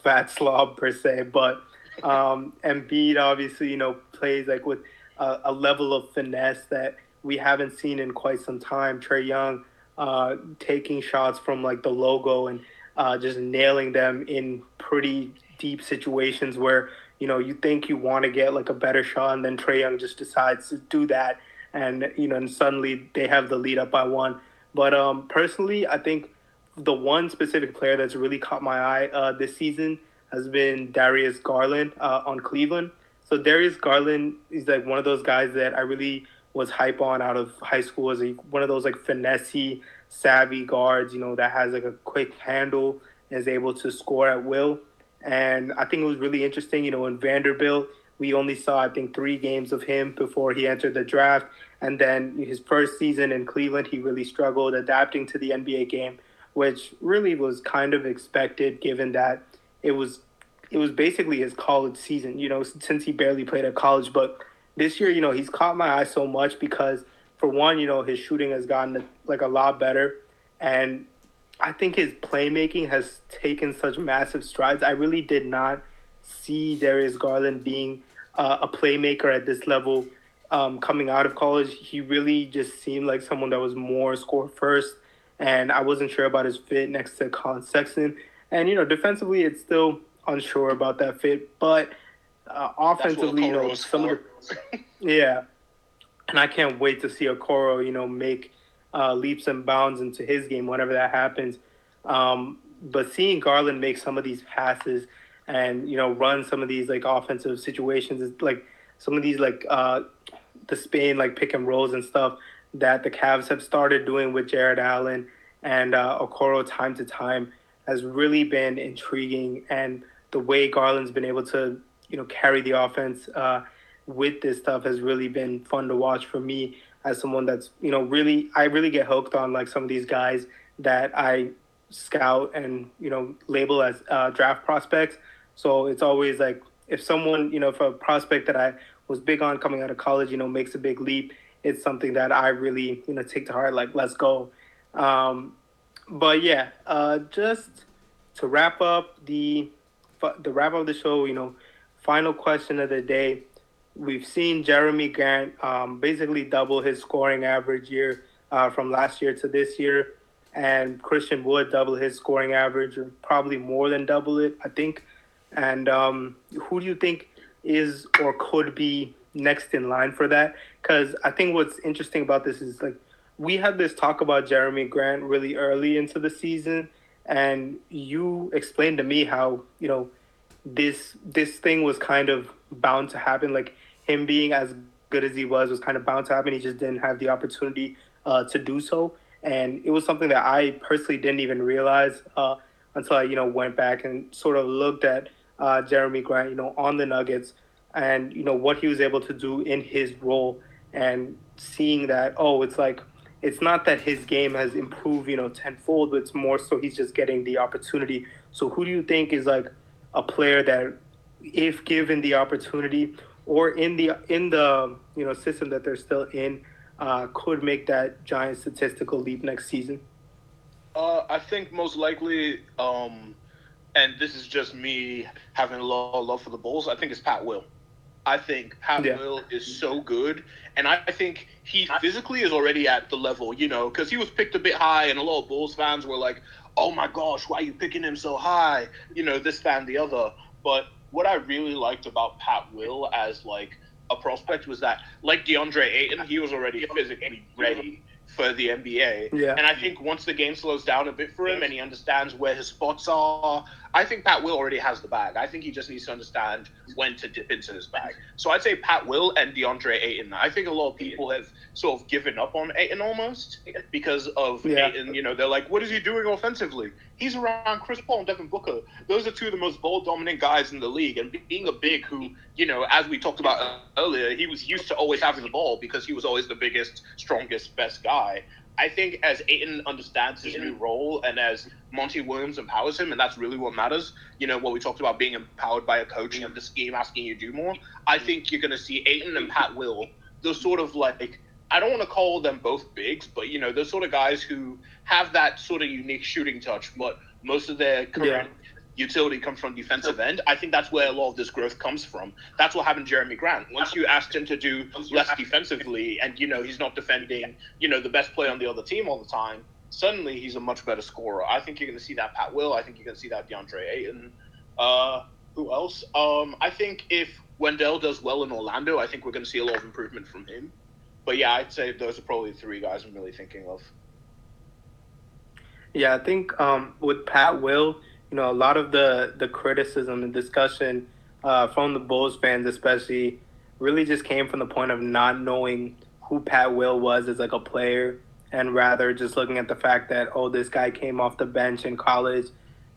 fat slob per se. But um, Embiid obviously, you know, plays like with a, a, level of finesse that we haven't seen in quite some time. Trae Young uh, taking shots from like the logo and uh, just nailing them in pretty deep situations where you know you think you want to get like a better shot, and then Trae Young just decides to do that, and you know, and suddenly they have the lead up by one. But um, personally, I think the one specific player that's really caught my eye uh, this season has been Darius Garland uh, on Cleveland. So Darius Garland is like one of those guys that I really was hype on out of high school as one of those like finessey, savvy guards, you know, that has like a quick handle and is able to score at will. And I think it was really interesting. You know, in Vanderbilt, we only saw, I think, three games of him before he entered the draft. And then his first season in Cleveland, he really struggled adapting to the NBA game, which really was kind of expected given that it was it was basically his college season, you know, since he barely played at college. But this year, you know, he's caught my eye so much because for one, you know, his shooting has gotten like a lot better. And I think his playmaking has taken such massive strides. I really did not see Darius Garland being uh, a playmaker at this level um, coming out of college. He really just seemed like someone that was more score first, and I wasn't sure about his fit next to Colin Sexton. And you know, defensively, it's still unsure about that fit, but uh, offensively, you know, some of the yeah, and I can't wait to see Okoro, you know, make uh, leaps and bounds into his game whenever that happens. Um, but seeing Garland make some of these passes and you know run some of these like offensive situations is like some of these like uh, the Spain like pick and rolls and stuff that the Cavs have started doing with Jarrett Allen and uh, Okoro time to time has really been intriguing. And the way Garland's been able to you know carry the offense uh, with this stuff has really been fun to watch for me as someone that's you know really I really get hooked on like some of these guys that I scout and you know label as uh, draft prospects. So it's always like if someone you know for a prospect that I was big on coming out of college, you know, makes a big leap, it's something that I really you know take to heart. Like let's go. Um, but yeah, uh, just to wrap up the the wrap up the show, you know, final question of the day we've seen Jerami Grant um, basically double his scoring average year uh, from last year to this year, and Christian Wood double his scoring average, or probably more than double it, I think. And um, who do you think is or could be next in line for that? Because I think what's interesting about this is like we had this talk about Jerami Grant really early into the season, and you explained to me how you know this this thing was kind of bound to happen. Like him being as good as he was was kind of bound to happen. He just didn't have the opportunity uh, to do so, and it was something that I personally didn't even realize uh, until I, you know, went back and sort of looked at uh, Jerami Grant, you know, on the Nuggets, and you know what he was able to do in his role, and seeing that, oh, it's like it's not that his game has improved, you know, tenfold, but it's more so he's just getting the opportunity. So who do you think is like a player that, if given the opportunity, or in the in the you know system that they're still in uh, could make that giant statistical leap next season? Uh, I think most likely, um, and this is just me having a lot of love for the Bulls. I think it's Pat Will. I think Pat yeah. Will is so good, and I think he physically is already at the level, you know, because he was picked a bit high, and a lot of Bulls fans were like, "Oh my gosh, why are you picking him so high?" You know, this, that, and the other. But what I really liked about Pat Will as like a prospect was that, like DeAndre Ayton, he was already physically ready for the NBA. Yeah. And I think once the game slows down a bit for him and he understands where his spots are, I think Pat Will already has the bag. I think he just needs to understand when to dip into his bag. So I'd say Pat Will and DeAndre Ayton. I think a lot of people have sort of given up on Ayton almost because of yeah. Ayton. You know, they're like, what is he doing offensively? He's around Chris Paul and Devin Booker. Those are two of the most ball dominant guys in the league. And being a big who, you know, as we talked about earlier, he was used to always having the ball because he was always the biggest, strongest, best guy. I think as Ayton understands his mm-hmm. new role and as Monty Williams empowers him, and that's really what matters. You know, what we talked about being empowered by a coach and the scheme asking you to do more. I think you're going to see Ayton and Pat Will, those sort of like, I don't want to call them both bigs, but, you know, those sort of guys who have that sort of unique shooting touch, but most of their career, yeah utility comes from defensive end. I think that's where a lot of this growth comes from. That's what happened to Jerami Grant. Once you asked him to do less defensively and, you know, he's not defending, you know, the best player on the other team all the time, suddenly he's a much better scorer. I think you're going to see that Pat Will. I think you're going to see that DeAndre Ayton. Uh, who else? Um, I think if Wendell does well in Orlando, I think we're going to see a lot of improvement from him. But yeah, I'd say those are probably the three guys I'm really thinking of. Yeah, I think um, with Pat Will, you know, a lot of the the criticism and discussion uh, from the Bulls fans, especially, really just came from the point of not knowing who Pat Will was as like a player, and rather just looking at the fact that oh, this guy came off the bench in college,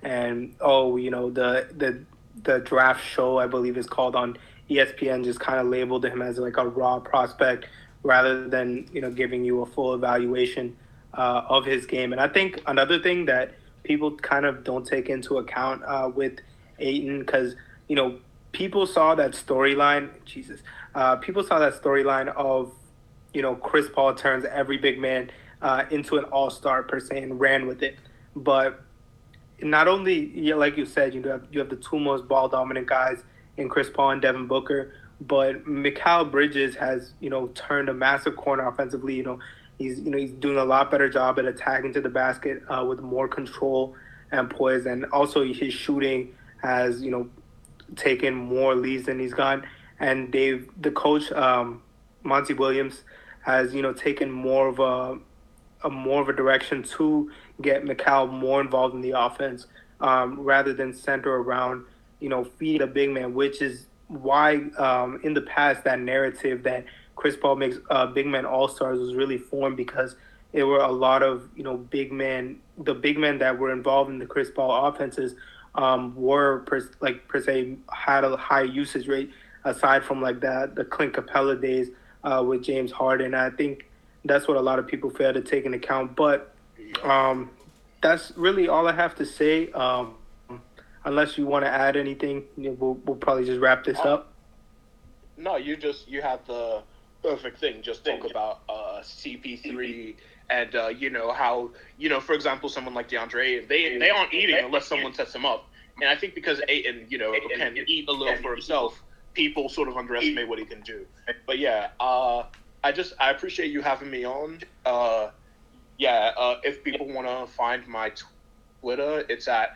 and oh, you know, the the the draft show I believe is called on ESPN just kind of labeled him as like a raw prospect rather than you know giving you a full evaluation uh, of his game. And I think another thing that people kind of don't take into account uh, with Ayton because you know people saw that storyline. Jesus, uh, people saw that storyline of you know Chris Paul turns every big man uh, into an all star per se and ran with it, but not only like you said, you have you have the two most ball dominant guys in Chris Paul and Devin Booker, but Mikal Bridges has you know turned a massive corner offensively. You know He's you know he's doing a lot better job at attacking to the basket uh, with more control and poise, and also his shooting has you know taken more leads than he's gotten. And Dave, the coach, um, Monty Williams, has you know taken more of a, a more of a direction to get Mikal more involved in the offense um, rather than center around you know feed a big man, which is why um, in the past that narrative that Chris Paul makes uh, big man all stars was really formed because there were a lot of you know big men, the big men that were involved in the Chris Paul offenses um, were per, like per se had a high usage rate aside from like that the Clint Capela days uh, with James Harden. I think that's what a lot of people fail to take into account. But um, that's really all I have to say. Um, unless you want to add anything, we'll, we'll probably just wrap this uh, up. No, you just you have the perfect thing. Just talk about uh, CP3 and uh, you know how you know, for example, someone like DeAndre, they they aren't eating unless someone sets them up. And I think because Ayton, you know, can eat a little for himself, people sort of underestimate what he can do. But yeah, uh, I just I appreciate you having me on. Uh, yeah, uh, if people want to find my Twitter, it's at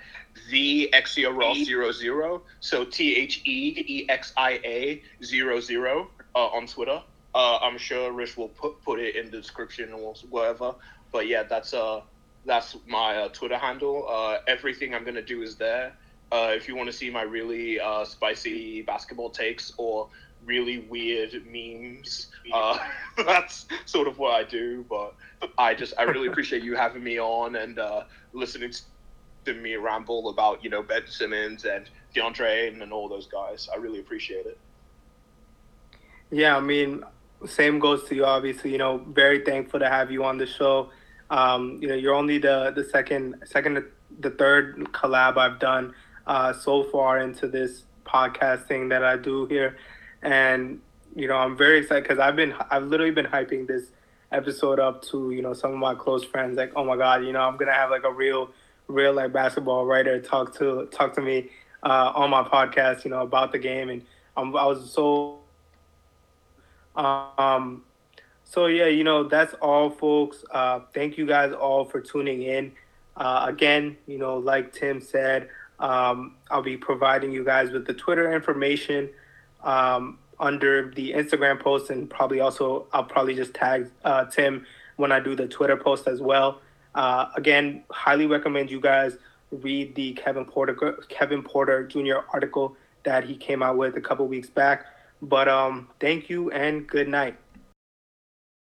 the Exia Ross zero zero. So T H E E X I A zero zero uh, on Twitter. Uh, I'm sure Rich will put put it in the description or whatever. But yeah, that's uh that's my uh, Twitter handle. Everything I'm gonna do is there. Uh, if you want to see my really uh, spicy basketball takes or really weird memes, uh, that's sort of what I do. But I just I really appreciate you having me on and uh, listening to me ramble about you know Ben Simmons and DeAndre and all those guys. I really appreciate it. Yeah, I mean, same goes to you. Obviously, you know, very thankful to have you on the show. Um, you know, you're only the the second second the third collab I've done uh, so far into this podcasting that I do here, and you know, I'm very excited because I've been I've literally been hyping this episode up to you know some of my close friends like oh my god you know I'm gonna have like a real real like basketball writer talk to talk to me uh, on my podcast you know about the game and I'm, I was so um, so yeah, you know that's all, folks. Uh, thank you guys all for tuning in. Uh, again, you know, like Tim said, um, I'll be providing you guys with the Twitter information um, under the Instagram post, and probably also I'll probably just tag uh, Tim when I do the Twitter post as well. Uh, again, highly recommend you guys read the Kevin Porter Kevin Porter Jr. article that he came out with a couple weeks back. But um, thank you and good night.